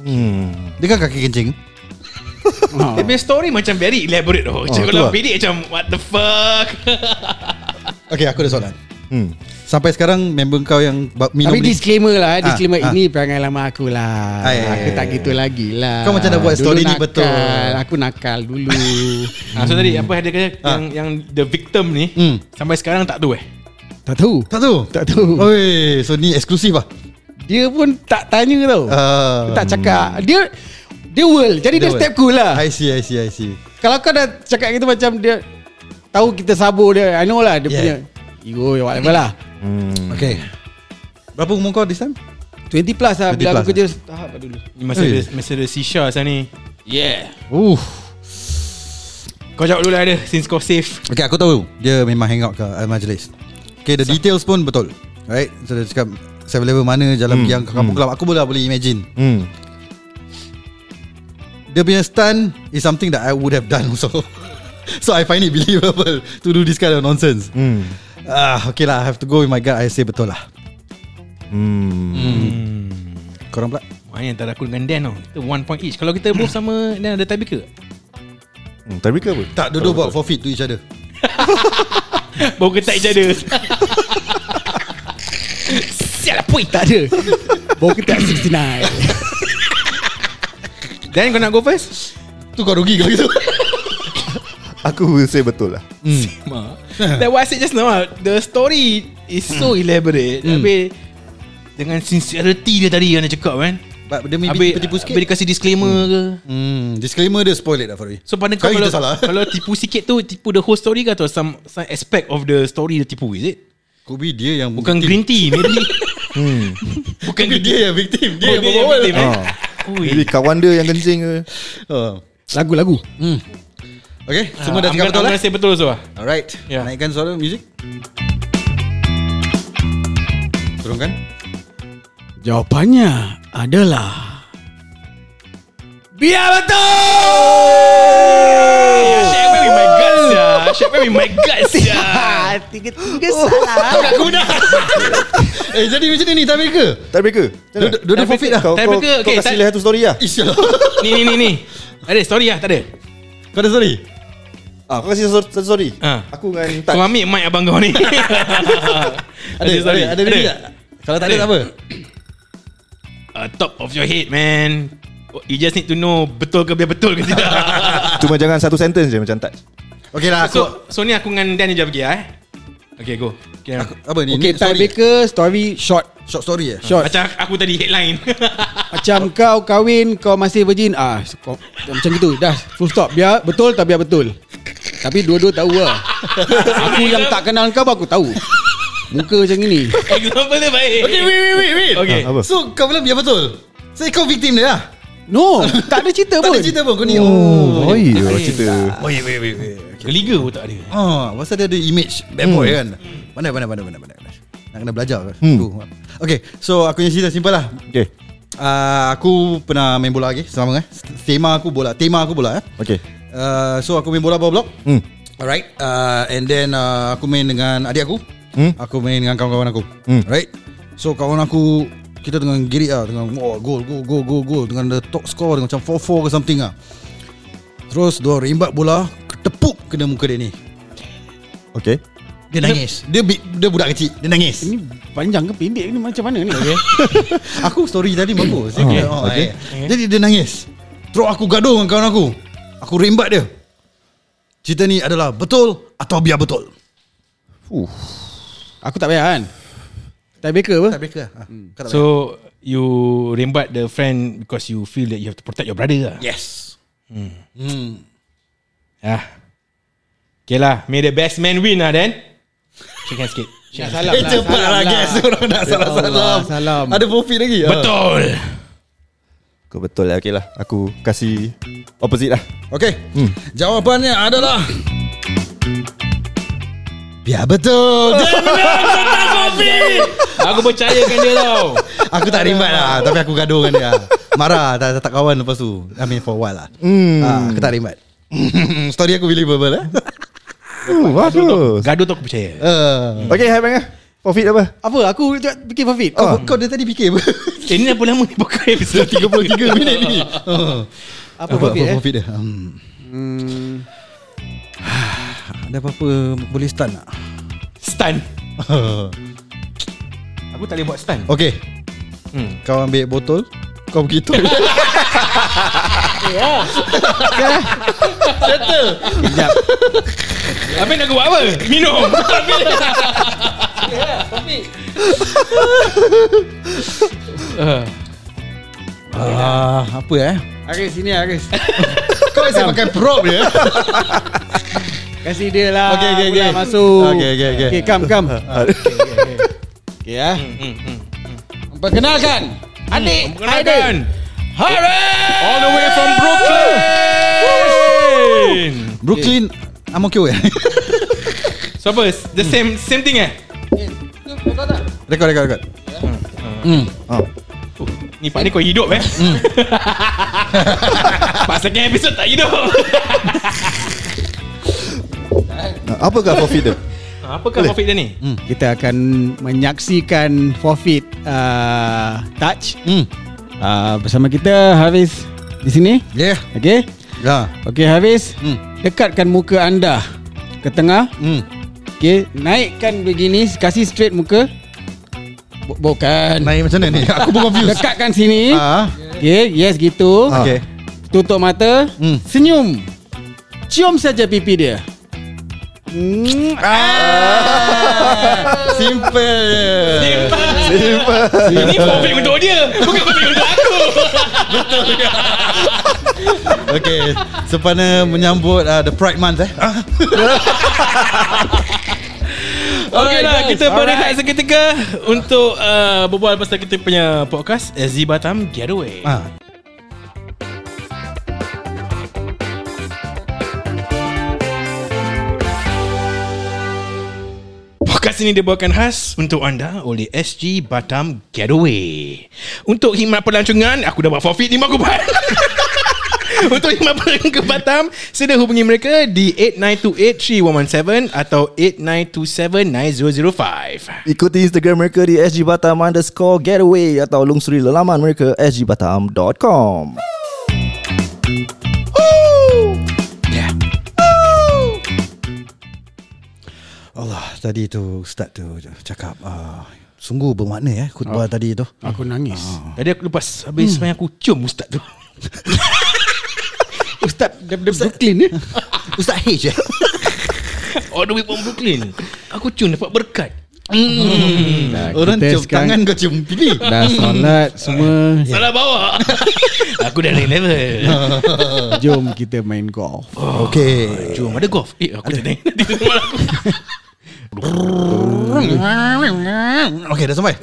Speaker 3: Hmm.
Speaker 1: Dia kan kaki kencing. [laughs]
Speaker 2: Dia punya story macam very elaborate tau. Macam kalau bedek macam what the fuck. [laughs]
Speaker 1: Okay, aku ada soalan.
Speaker 3: Hmm.
Speaker 1: Sampai sekarang member kau yang minum
Speaker 5: Tapi
Speaker 1: ni.
Speaker 5: disclaimer lah eh. Disclaimer
Speaker 1: Ah, ah.
Speaker 5: Ini perangai lama aku lah
Speaker 1: Ah, ya,
Speaker 5: Aku
Speaker 1: ya,
Speaker 5: tak
Speaker 1: ya.
Speaker 5: gitu lagi lah
Speaker 1: Kau macam dah buat
Speaker 5: Dulu
Speaker 1: story ni
Speaker 5: nakal.
Speaker 1: betul.
Speaker 5: Aku nakal dulu [laughs]
Speaker 2: Ah, so tadi apa ada kata yang yang the victim ni
Speaker 1: Hmm.
Speaker 2: sampai sekarang tak tahu eh.
Speaker 5: Tak tahu
Speaker 1: Tak tahu?
Speaker 5: Tak tahu
Speaker 1: Oi, so ni eksklusif lah.
Speaker 5: Dia pun tak tanya tau
Speaker 1: Ah.
Speaker 5: Dia tak cakap Dia Dia world Jadi dia,
Speaker 1: Dia
Speaker 5: step cool lah
Speaker 1: I see, I see, I see.
Speaker 5: Kalau kau dah cakap gitu macam dia Tahu kita sabur dia I know lah Dia
Speaker 1: Yeah.
Speaker 5: punya Ego ya whatever lah
Speaker 3: Hmm.
Speaker 1: Okay. Berapa umur kau this time?
Speaker 5: 20 plus lah
Speaker 1: 20
Speaker 5: Bila aku
Speaker 1: plus
Speaker 5: kerja tahap dulu
Speaker 2: Ni masa ada masa ada Sisha sana ni. Yeah.
Speaker 1: Uh.
Speaker 2: Kau jawab dulu lah ada since kau safe.
Speaker 1: Okay, aku tahu dia memang hang out ke Al Majlis. Okay, the details pun betul. Right? So dia cakap 7-Eleven mana Jalan
Speaker 3: Hmm,
Speaker 1: ke Kampung Kelab Aku boleh boleh imagine
Speaker 3: Hmm.
Speaker 1: Dia punya stunt Is something that I would have done also [laughs] So I find it believable To do this kind of nonsense
Speaker 3: Hmm.
Speaker 1: Ah, Okay lah I have to go with my gut I say betul lah
Speaker 3: Hmm.
Speaker 1: Korang pula
Speaker 2: Mana antara aku dengan Dan tau. Kita one point each. Kalau kita both sama [coughs] Dan ada tiebreaker.
Speaker 3: Hmm. Tiebreaker apa?
Speaker 1: Tak dua-dua buat forfeit to each other [laughs]
Speaker 2: Baru ketak each other. [laughs] Sial lah puy.
Speaker 5: Tak ada Bawa kita 69
Speaker 2: Dan kau nak go first?
Speaker 1: Tu kau rugi kalau gitu
Speaker 3: Aku will say betul lah.
Speaker 2: Ma. That what I said just now ah, The story Is so elaborate
Speaker 1: Hmm.
Speaker 2: Habis Dengan sincerity dia tadi Yang dia cakap kan
Speaker 1: But dia maybe
Speaker 2: Habis,
Speaker 1: tipu-tipu sikit
Speaker 2: habis dia kasih disclaimer ke
Speaker 1: hmm, Disclaimer dia spoil it lah Farid
Speaker 2: So pada kau kalau,
Speaker 1: salah.
Speaker 2: kalau [laughs] tipu sikit tu Tipu the whole story ke Atau some, some aspect of the story Dia tipu is it?
Speaker 1: Could be dia yang
Speaker 2: Bukan
Speaker 1: victim.
Speaker 2: green tea Maybe [laughs]
Speaker 3: Hmm.
Speaker 2: Bukan
Speaker 1: Could dia yang victim Dia
Speaker 2: Oh,
Speaker 1: yang
Speaker 2: dia yang
Speaker 1: berbual
Speaker 2: victim, eh?
Speaker 3: Ah. Jadi kawan dia yang kencing ke?
Speaker 1: oh.
Speaker 5: Lagu-lagu
Speaker 1: hmm. Okay Semua dah
Speaker 2: I'm
Speaker 1: cakap betul
Speaker 2: I'm
Speaker 1: lah
Speaker 2: gonna say betul so
Speaker 1: Alright
Speaker 2: Yeah.
Speaker 1: Naikkan suara music. Turunkan.
Speaker 5: Jawapannya adalah Biar betul!
Speaker 2: Share with my guts ya. Share with my guts ya. [laughs]
Speaker 5: Tiga-tiga salah.
Speaker 2: Aku dah. [laughs]
Speaker 1: Eh jadi macam ni ni Tiebreaker
Speaker 3: Tiebreaker?
Speaker 1: Dua- Dua-dua forfeit lah.
Speaker 3: Kau, kau,
Speaker 2: Tiebreaker,
Speaker 3: kau
Speaker 2: okay,
Speaker 3: kasih
Speaker 2: tak-
Speaker 3: lihat satu story lah.
Speaker 2: Ni ni ni ni. Ada story lah tak ada?
Speaker 1: Kau ada story
Speaker 3: Ah, kau kasih satu satu story.
Speaker 2: Ah.
Speaker 3: Aku dengan
Speaker 2: Kau
Speaker 3: tak.
Speaker 2: ambil mic abang kau ni. [laughs]
Speaker 1: Ada
Speaker 2: story
Speaker 1: Ada ready tak? Kalau tak ada
Speaker 2: Ada.
Speaker 1: tak apa.
Speaker 2: Uh, Top of your head man. You just need to know Betul ke biar betul ke tidak. [laughs]
Speaker 3: Cuma jangan satu sentence je macam tak.
Speaker 1: Okay lah aku
Speaker 2: So so ni aku dengan Dan je pergi lah eh? Okay go. Okay,
Speaker 1: aku- Apa ni?
Speaker 5: Okay
Speaker 1: story.
Speaker 5: Tiebreaker Story short.
Speaker 1: Short story eh?
Speaker 5: Short.
Speaker 2: Macam aku tadi headline. [laughs]
Speaker 5: Macam kau kahwin Kau masih virgin. Ah, kau, Macam gitu. Dah full stop. Biar betul tak biar betul Tapi dua-dua tahu lah [laughs] Aku yang tak kenal kau Aku tahu Muka macam ni [laughs]
Speaker 2: Example dia baik
Speaker 1: Okay wait wait wait wait
Speaker 2: Okay
Speaker 3: Ah, apa?
Speaker 1: So kau bilang biar betul So kau victim dia lah
Speaker 5: No Tak ada cerita [laughs]
Speaker 1: Tak
Speaker 5: pun
Speaker 1: ada cerita pun kau ni
Speaker 3: Oh,
Speaker 1: Oh
Speaker 3: oh iya, cerita.
Speaker 1: Wait wait wait wait
Speaker 2: Geliga pun tak ada
Speaker 1: Oh, pasal dia ada image bad boy kan. Pandai pandai pandai pandai pandai. Nak kena belajar kan.
Speaker 3: Hmm.
Speaker 1: Tu. Okay, so aku punya cerita simple lah.
Speaker 3: Okay.
Speaker 1: Uh, aku pernah main bola lagi sama eh. Tema aku bola. Tema aku bola eh.
Speaker 3: Okay.
Speaker 1: Uh, so aku main bola bawah blok.
Speaker 3: Hmm.
Speaker 1: Alright. Uh, and then uh, aku main dengan adik aku. hmm? Aku main dengan kawan-kawan aku hmm. Right So kawan aku Kita dengan girit lah Dengan oh, goal, goal, goal, goal, goal Dengan the top score Dengan macam 4-4 ke something lah Terus Dua rimbat bola Ketepuk Kena muka dia ni
Speaker 3: Okay
Speaker 1: Dia nangis Dia bi- dia budak kecil Dia nangis
Speaker 5: Ini panjang ke pendek ni macam mana ni? Okay. [laughs]
Speaker 1: Aku story tadi bagus
Speaker 3: Okay.
Speaker 1: oh,
Speaker 3: Okay.
Speaker 1: okay. Jadi dia nangis Terus aku gaduh dengan kawan aku Aku rimbat dia Cerita ni adalah Betul Atau biar betul
Speaker 3: uh.
Speaker 5: Aku tak payah kan? Tak baker apa?
Speaker 1: Tak beka ha. Kau tak
Speaker 2: So you rembat the friend because you feel that you have to protect your brother lah.
Speaker 1: Yes hmm.
Speaker 2: Ah. Okay lah, may the best man win lah then. Shake hands sikit.
Speaker 5: Salam
Speaker 1: Eh cepat lah guys Orang nak salam-salam
Speaker 5: Allah, salam.
Speaker 1: Ada profit lagi
Speaker 2: Betul.
Speaker 3: Kau betul lah Okay lah. Aku kasih Opposite lah.
Speaker 1: Okay hmm. Jawapannya adalah Biar betul. [laughs]
Speaker 2: Aku percayakan dia tau.
Speaker 1: Aku tak rimbat lah Tapi aku gaduh dengan dia. Marah tak, tak kawan lepas tu. I mean for a while lah. Hmm. ha, Aku tak rimbat [laughs] Story aku believable eh?
Speaker 3: Uh, Bagus.
Speaker 2: Gaduh tu aku percaya.
Speaker 1: uh.
Speaker 3: Okay hai bang Profit apa
Speaker 5: Apa? Aku fikir Fafid.
Speaker 1: Kau, kau dari tadi fikir apa?
Speaker 2: Eh, ni apa lama ni pakai episode [laughs]
Speaker 1: 33 minit ni uh.
Speaker 5: Apa Fafid eh?
Speaker 1: profit dia hmm.
Speaker 5: Hmm.
Speaker 1: Ada apa-apa Boleh stun tak?
Speaker 2: Stun. [laughs] Aku tak boleh buat stun.
Speaker 1: Okay
Speaker 2: Hmm.
Speaker 1: Kau ambil botol Kau pergi toilet [laughs]
Speaker 5: Sekejap.
Speaker 2: Apa nak aku buat apa? Minum.
Speaker 1: Ah, Apa eh
Speaker 5: Aris sini Aris. [laughs]
Speaker 1: Kau asyik pakai prop dia [laughs]
Speaker 5: Kasih dia lah.
Speaker 1: Okay, okay,
Speaker 5: Pula
Speaker 1: okay.
Speaker 5: Masuk.
Speaker 1: Okay, okay, okay.
Speaker 5: Okay, come, come. Okay, ya. Perkenalkan. Adik.
Speaker 2: Perkenalkan.
Speaker 5: Harry.
Speaker 2: All the way from Brooklyn.
Speaker 1: Brooklyn I'm okay eh
Speaker 2: So apa? The same same thing eh?
Speaker 1: Rekod rekod rekod Hmm.
Speaker 3: oh.
Speaker 2: Ni Pak ni kau hidup eh? [laughs] Pak second episode tak hidup.
Speaker 3: Apakah profit dia
Speaker 2: Apakah profit dia ni?
Speaker 5: Kita akan menyaksikan forfeit uh, touch
Speaker 1: Hmm.
Speaker 5: uh, bersama kita Hafiz di sini.
Speaker 1: Yeah
Speaker 5: Okay.
Speaker 1: Ya
Speaker 5: Okay Hafiz.
Speaker 1: Hmm.
Speaker 5: Dekatkan muka anda ke tengah.
Speaker 1: Hmm.
Speaker 5: Okay. Naikkan begini. Kasih straight muka. Bu- Bukan.
Speaker 1: Naik macam mana ni Aku pun confused
Speaker 5: Dekatkan sini.
Speaker 1: Ah.
Speaker 5: Okay. Yes gitu.
Speaker 1: Okay
Speaker 5: Tutup mata.
Speaker 1: Hmm.
Speaker 5: Senyum. Cium saja pipi dia. [laughs] Hmm.
Speaker 1: Simple
Speaker 2: Ini profit untuk dia Bukan profit untuk aku
Speaker 1: Okay Sepana menyambut uh, The Pride Month eh [laughs]
Speaker 2: Okay lah
Speaker 5: guys.
Speaker 2: Kita berehat seketika Untuk uh, berbual pasal kita punya podcast SZ Batam Getaway
Speaker 1: ah.
Speaker 2: Podcast ini dibawakan khas untuk anda oleh SG Batam Getaway. Untuk khidmat pelancongan, aku dah buat forfeit 5 kubat. [laughs] [laughs] untuk khidmat pelancongan ke Batam, sila hubungi mereka di 8928-3117 atau 8927-9005.
Speaker 3: Ikuti Instagram mereka di SG Batam underscore getaway Atau lungsuri lelaman mereka sgbatam.com
Speaker 1: Allah Tadi tu Ustaz tu Cakap uh, Sungguh bermakna ya Khutbah tadi tu
Speaker 5: Aku nangis.
Speaker 2: Tadi aku lepas habis hmm. aku cium ustaz tu. [laughs]
Speaker 5: Ustaz daripada Brooklyn eh.
Speaker 1: Ustaz H eh
Speaker 2: All the way from Brooklyn. Aku cium dapat berkat.
Speaker 5: Dah,
Speaker 1: Orang
Speaker 5: kita
Speaker 1: cium
Speaker 5: sekarang
Speaker 1: tangan kau cium pipi
Speaker 5: Dah solat semua.
Speaker 2: Salah bawa. [laughs] aku dah naik level. [laughs]
Speaker 5: Jom kita main golf.
Speaker 1: Okay
Speaker 2: Jom ada golf. Eh aku tak nanti tengok aku.
Speaker 1: Okay dah sampai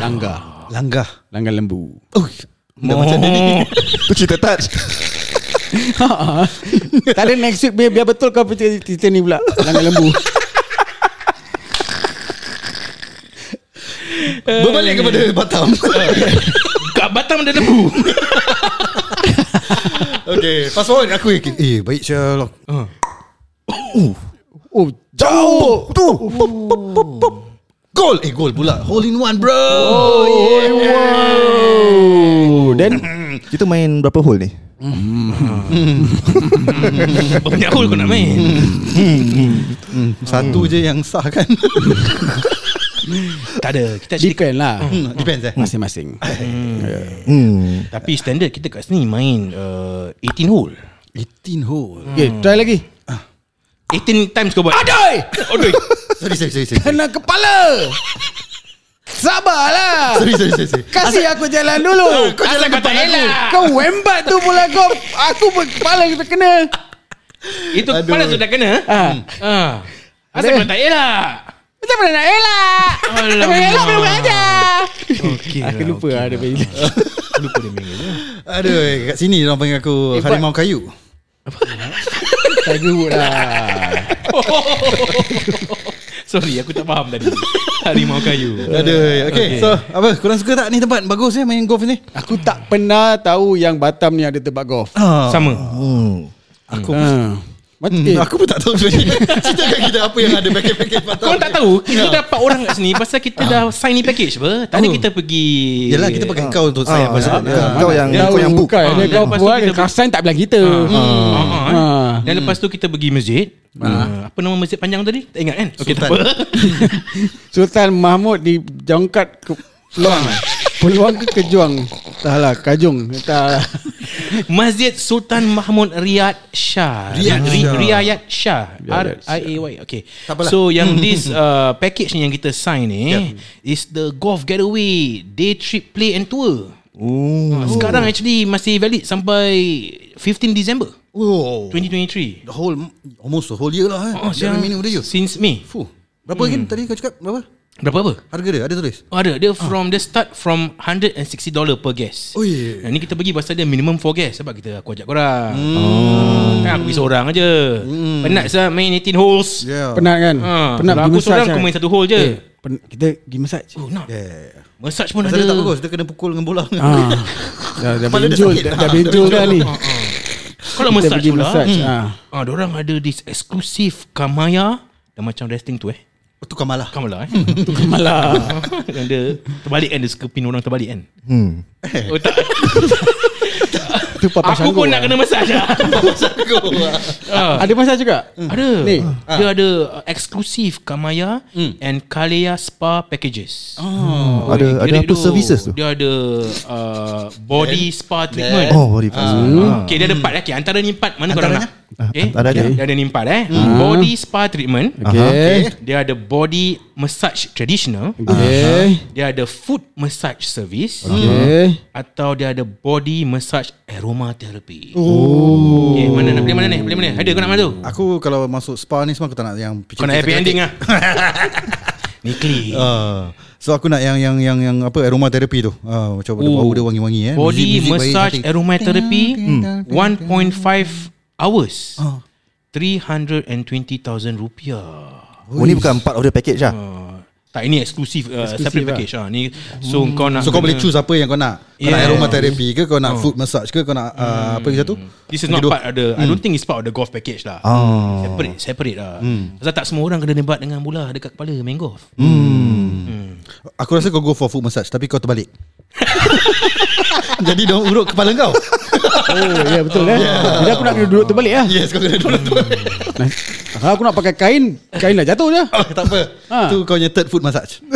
Speaker 5: Langgar.
Speaker 1: Langgar
Speaker 5: Langgar lembu.
Speaker 1: Oh Dah macam dia ni [laughs]
Speaker 3: Tu cerita touch
Speaker 5: tak ada next week biar, biar betul kau cerita, cerita ni pula. Langgar lembu. [laughs]
Speaker 1: Berbalik kepada Batam [laughs]
Speaker 2: Kat Batam ada lembu. [laughs]
Speaker 1: Okay Fast forward aku Eh baik Sherlock
Speaker 2: Uh.
Speaker 5: Oh, jauh.
Speaker 3: Tu.
Speaker 1: Goal Eh goal pula Hole in one bro
Speaker 5: Oh, then
Speaker 3: Kita main berapa hole ni?
Speaker 2: Banyak hole kau nak main
Speaker 1: Satu je yang sah kan
Speaker 2: Tak ada Kita actually
Speaker 5: depend lah.
Speaker 1: Hmm, Depends eh
Speaker 5: Masing-masing.
Speaker 3: Hmm.
Speaker 2: Tapi standard kita kat sini main uh, 18 hole
Speaker 1: 18 hole
Speaker 5: Okay, try lagi.
Speaker 2: 18 times kau buat
Speaker 5: Aduh!
Speaker 2: Aduh
Speaker 1: Sorry sorry sorry sorry
Speaker 5: Kena kepala. Sabarlah.
Speaker 1: Sorry sorry sorry.
Speaker 5: Kasih aku jalan dulu.
Speaker 1: Kau jalan
Speaker 2: Asal kau
Speaker 1: depan aku
Speaker 5: Kau wembat tu pula kau. Aku pun kepala kita kena.
Speaker 2: Itu
Speaker 1: Aduh.
Speaker 2: kepala sudah kena
Speaker 5: Ah.
Speaker 2: ah. Asal
Speaker 5: Ada.
Speaker 2: kau tak elak
Speaker 5: Macam mana nak elak?
Speaker 2: Alamak.
Speaker 5: Nak elak belum aja.
Speaker 2: Okay
Speaker 5: Aku lupa lah ada bila. [laughs]
Speaker 2: Lupa dia je
Speaker 1: Aduh kat sini Orang panggil aku
Speaker 5: Eh,
Speaker 1: Harimau kayu
Speaker 5: Tiger Wood lah. [laughs]
Speaker 2: Sorry aku tak faham tadi. [laughs] Harimau kayu.
Speaker 1: Aduh Okay so Apa korang suka tak ni tempat? Bagus ya main golf ni?
Speaker 5: Aku tak pernah tahu yang Batam ni ada tempat golf.
Speaker 2: Sama.
Speaker 3: Hmm.
Speaker 1: Aku
Speaker 5: Ha. Macam
Speaker 1: Hmm,
Speaker 5: eh,
Speaker 1: aku pun tak tahu sebenarnya [laughs] Ceritakan kita apa yang ada package-package [laughs] patah
Speaker 2: Kau tak tahu Kita dapat orang kat sini Pasal kita dah sign ni package apa. Tadi
Speaker 1: Oh.
Speaker 2: kita pergi
Speaker 1: Yelah kita pakai kau untuk
Speaker 3: Ah,
Speaker 1: saya
Speaker 3: ah,
Speaker 1: pasal
Speaker 3: ah, Kau yang kau yang book.
Speaker 5: bukan.
Speaker 2: Ah,
Speaker 5: Dia
Speaker 2: dan
Speaker 5: kau buat
Speaker 2: kita-
Speaker 5: Kasan tak bilang kita.
Speaker 2: Ah, ah, ah.
Speaker 5: Ah.
Speaker 2: Dan lepas tu kita pergi masjid. Ah, Apa nama masjid panjang tadi? Tak ingat kan? Okay tak
Speaker 1: Sultan.
Speaker 2: apa. [laughs]
Speaker 5: Sultan Mahmud di jongkat ke peluang. ke kejuang? Entahlah, kajung. Entah.
Speaker 2: Masjid Sultan Mahmud Riyad Shah
Speaker 1: Riyad
Speaker 2: Ri-
Speaker 1: Shah.
Speaker 2: Riyad Shah
Speaker 5: Riyad
Speaker 2: R-I-A-Y Okay
Speaker 1: Tak.
Speaker 2: So yang this uh, package ni yang kita sign ni
Speaker 1: Yep.
Speaker 2: Is the golf getaway Day trip play and tour
Speaker 3: Oh.
Speaker 2: Ah, Sekarang actually masih valid sampai 15 December
Speaker 1: Oh
Speaker 2: 2023
Speaker 1: The whole Almost the whole year lah eh.
Speaker 2: Oh, Since May
Speaker 1: Fuh. Berapa lagi tadi kau cakap Berapa
Speaker 2: Berapa apa?
Speaker 1: Harga dia ada tulis
Speaker 2: Oh, ada dia from the start from 160 dollar per guest.
Speaker 1: Oh, yeah.
Speaker 2: Nah, ni kita pergi pasal dia minimum 4 guest sebab kita aku ajak korang. Hmm. Kan aku pergi seorang aja. Hmm. Penat sah main 18 holes.
Speaker 1: Yeah
Speaker 5: Penat kan?
Speaker 2: Ha,
Speaker 5: Penat
Speaker 2: kalau aku seorang
Speaker 5: kan?
Speaker 2: aku main satu hole je.
Speaker 5: Eh, pen- kita pergi massage.
Speaker 2: Oh, nak.
Speaker 1: Yeah
Speaker 2: Massage pun
Speaker 1: Pasal dia
Speaker 2: ada.
Speaker 1: tak bagus Dia kena pukul dengan bola
Speaker 5: Ah. [laughs] Dah dah
Speaker 1: dia
Speaker 5: benjol, dah,
Speaker 1: Ah,
Speaker 5: dah
Speaker 1: dah
Speaker 5: benjol dah ni. [laughs]
Speaker 2: Kalau massage pula.
Speaker 5: massage.
Speaker 2: Hmm.
Speaker 5: Ah.
Speaker 2: Ah, orang ada this exclusive Kamaya dan macam wrestling tu eh.
Speaker 1: Oh, tu Kamalah
Speaker 2: Kamala eh. [laughs]
Speaker 5: Tu malah. [laughs]
Speaker 2: Yang dia terbalik kan dia suka pin orang terbalik kan.
Speaker 3: Hmm.
Speaker 2: Oh tak. [laughs]
Speaker 5: Tu Papa
Speaker 2: aku pun nak kena massage lah. Ah.
Speaker 5: Ada massage juga?
Speaker 2: Ada.
Speaker 5: Ni.
Speaker 2: Dia ada uh, eksklusif Kamaya and Kalea Spa packages.
Speaker 1: Oh
Speaker 3: Ada ada
Speaker 2: Kira
Speaker 3: apa
Speaker 2: tu,
Speaker 3: services tu?
Speaker 2: Dia ada uh, body spa treatment.
Speaker 3: Oh, body pass.
Speaker 2: Ah. Okay, dia ada empat. Okay, antara ni empat mana korang
Speaker 1: Antaranya?
Speaker 2: Okay.
Speaker 3: ada ada.
Speaker 2: Dia ada ni empat eh. Body spa treatment.
Speaker 5: Okay.
Speaker 2: Dia ada body massage traditional.
Speaker 5: Okay.
Speaker 2: Dia ada foot massage service.
Speaker 5: Okay.
Speaker 2: Atau dia ada body massage aromatherapy. Oh. Okay, mana nak pilih mana ni? Pilih mana? Ada kau nak mana tu?
Speaker 1: Aku kalau masuk spa ni semua Aku tak nak yang
Speaker 2: Kau nak happy ending ah. [laughs] Ni clean.
Speaker 1: Uh, so aku nak yang yang yang yang apa aromatherapy tu. Uh, macam oh. bau dia wangi-wangi eh.
Speaker 2: Body
Speaker 1: Music- music baik,
Speaker 2: massage
Speaker 1: cantik.
Speaker 2: aromatherapy 1.5 hours.
Speaker 1: Oh.
Speaker 2: 320,000 rupiah.
Speaker 3: Oh, ni bukan part of the package lah.
Speaker 2: Uh, tak ini eksklusif uh, separate
Speaker 5: lah.
Speaker 2: package ah. Ni so kau nak
Speaker 1: So kau boleh choose apa yang kau nak. Kau nak
Speaker 2: Yeah.
Speaker 1: aromatherapy ke kau nak foot massage ke kau nak uh, apa lagi satu?
Speaker 2: This is not
Speaker 1: Kedua.
Speaker 2: part of the I don't think it's part of the golf package lah.
Speaker 3: Ah.
Speaker 2: Separate separate lah. Pasal tak semua orang kena debat dengan bola dekat kepala main golf.
Speaker 1: Aku rasa kau go for foot massage tapi kau terbalik. [laughs] Jadi dia urut kepala kau.
Speaker 5: Oh, ya betul eh. Jadi aku nak kena duduk terbalik lah.
Speaker 1: Yes kau kena duduk tu.
Speaker 5: Nah, Kalau aku nak pakai kain, kain dah jatuh je.
Speaker 1: Oh, tak apa.
Speaker 5: Ha.
Speaker 1: Tu kau punya third foot massage. [laughs]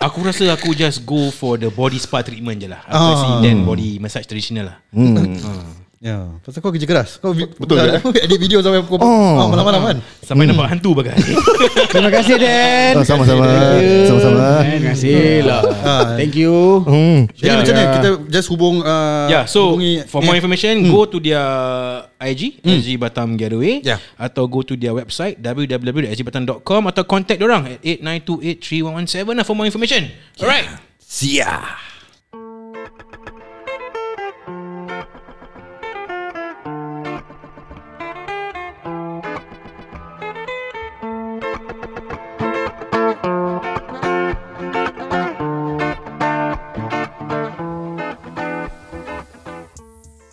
Speaker 2: Aku rasa aku just go for the body spa treatment je lah. Aku
Speaker 1: Ah.
Speaker 2: rasa then body massage traditional lah. [laughs]
Speaker 1: Ya, pasal kau kerja keras. Kau betul kan? [laughs] edit video sampai pukul oh. malam-malam kan.
Speaker 2: Sampai nampak hantu bagai. [laughs]
Speaker 5: Terima kasih Dan.
Speaker 3: Oh, sama-sama.
Speaker 5: Thank you.
Speaker 3: Sama-sama.
Speaker 5: Terima kasih lah.
Speaker 1: Ah.
Speaker 5: Thank you.
Speaker 3: Hmm.
Speaker 1: Jadi
Speaker 2: Ya,
Speaker 1: macam ni
Speaker 5: ya.
Speaker 1: kita just hubung uh,
Speaker 2: Yeah, so
Speaker 1: hubungi
Speaker 2: for more information, go to their IG, SG Batam Getaway,
Speaker 1: Yeah.
Speaker 2: atau go to their website www.sgbatam.com atau contact orang at 89283117 lah for more information. Alright.
Speaker 1: Sia.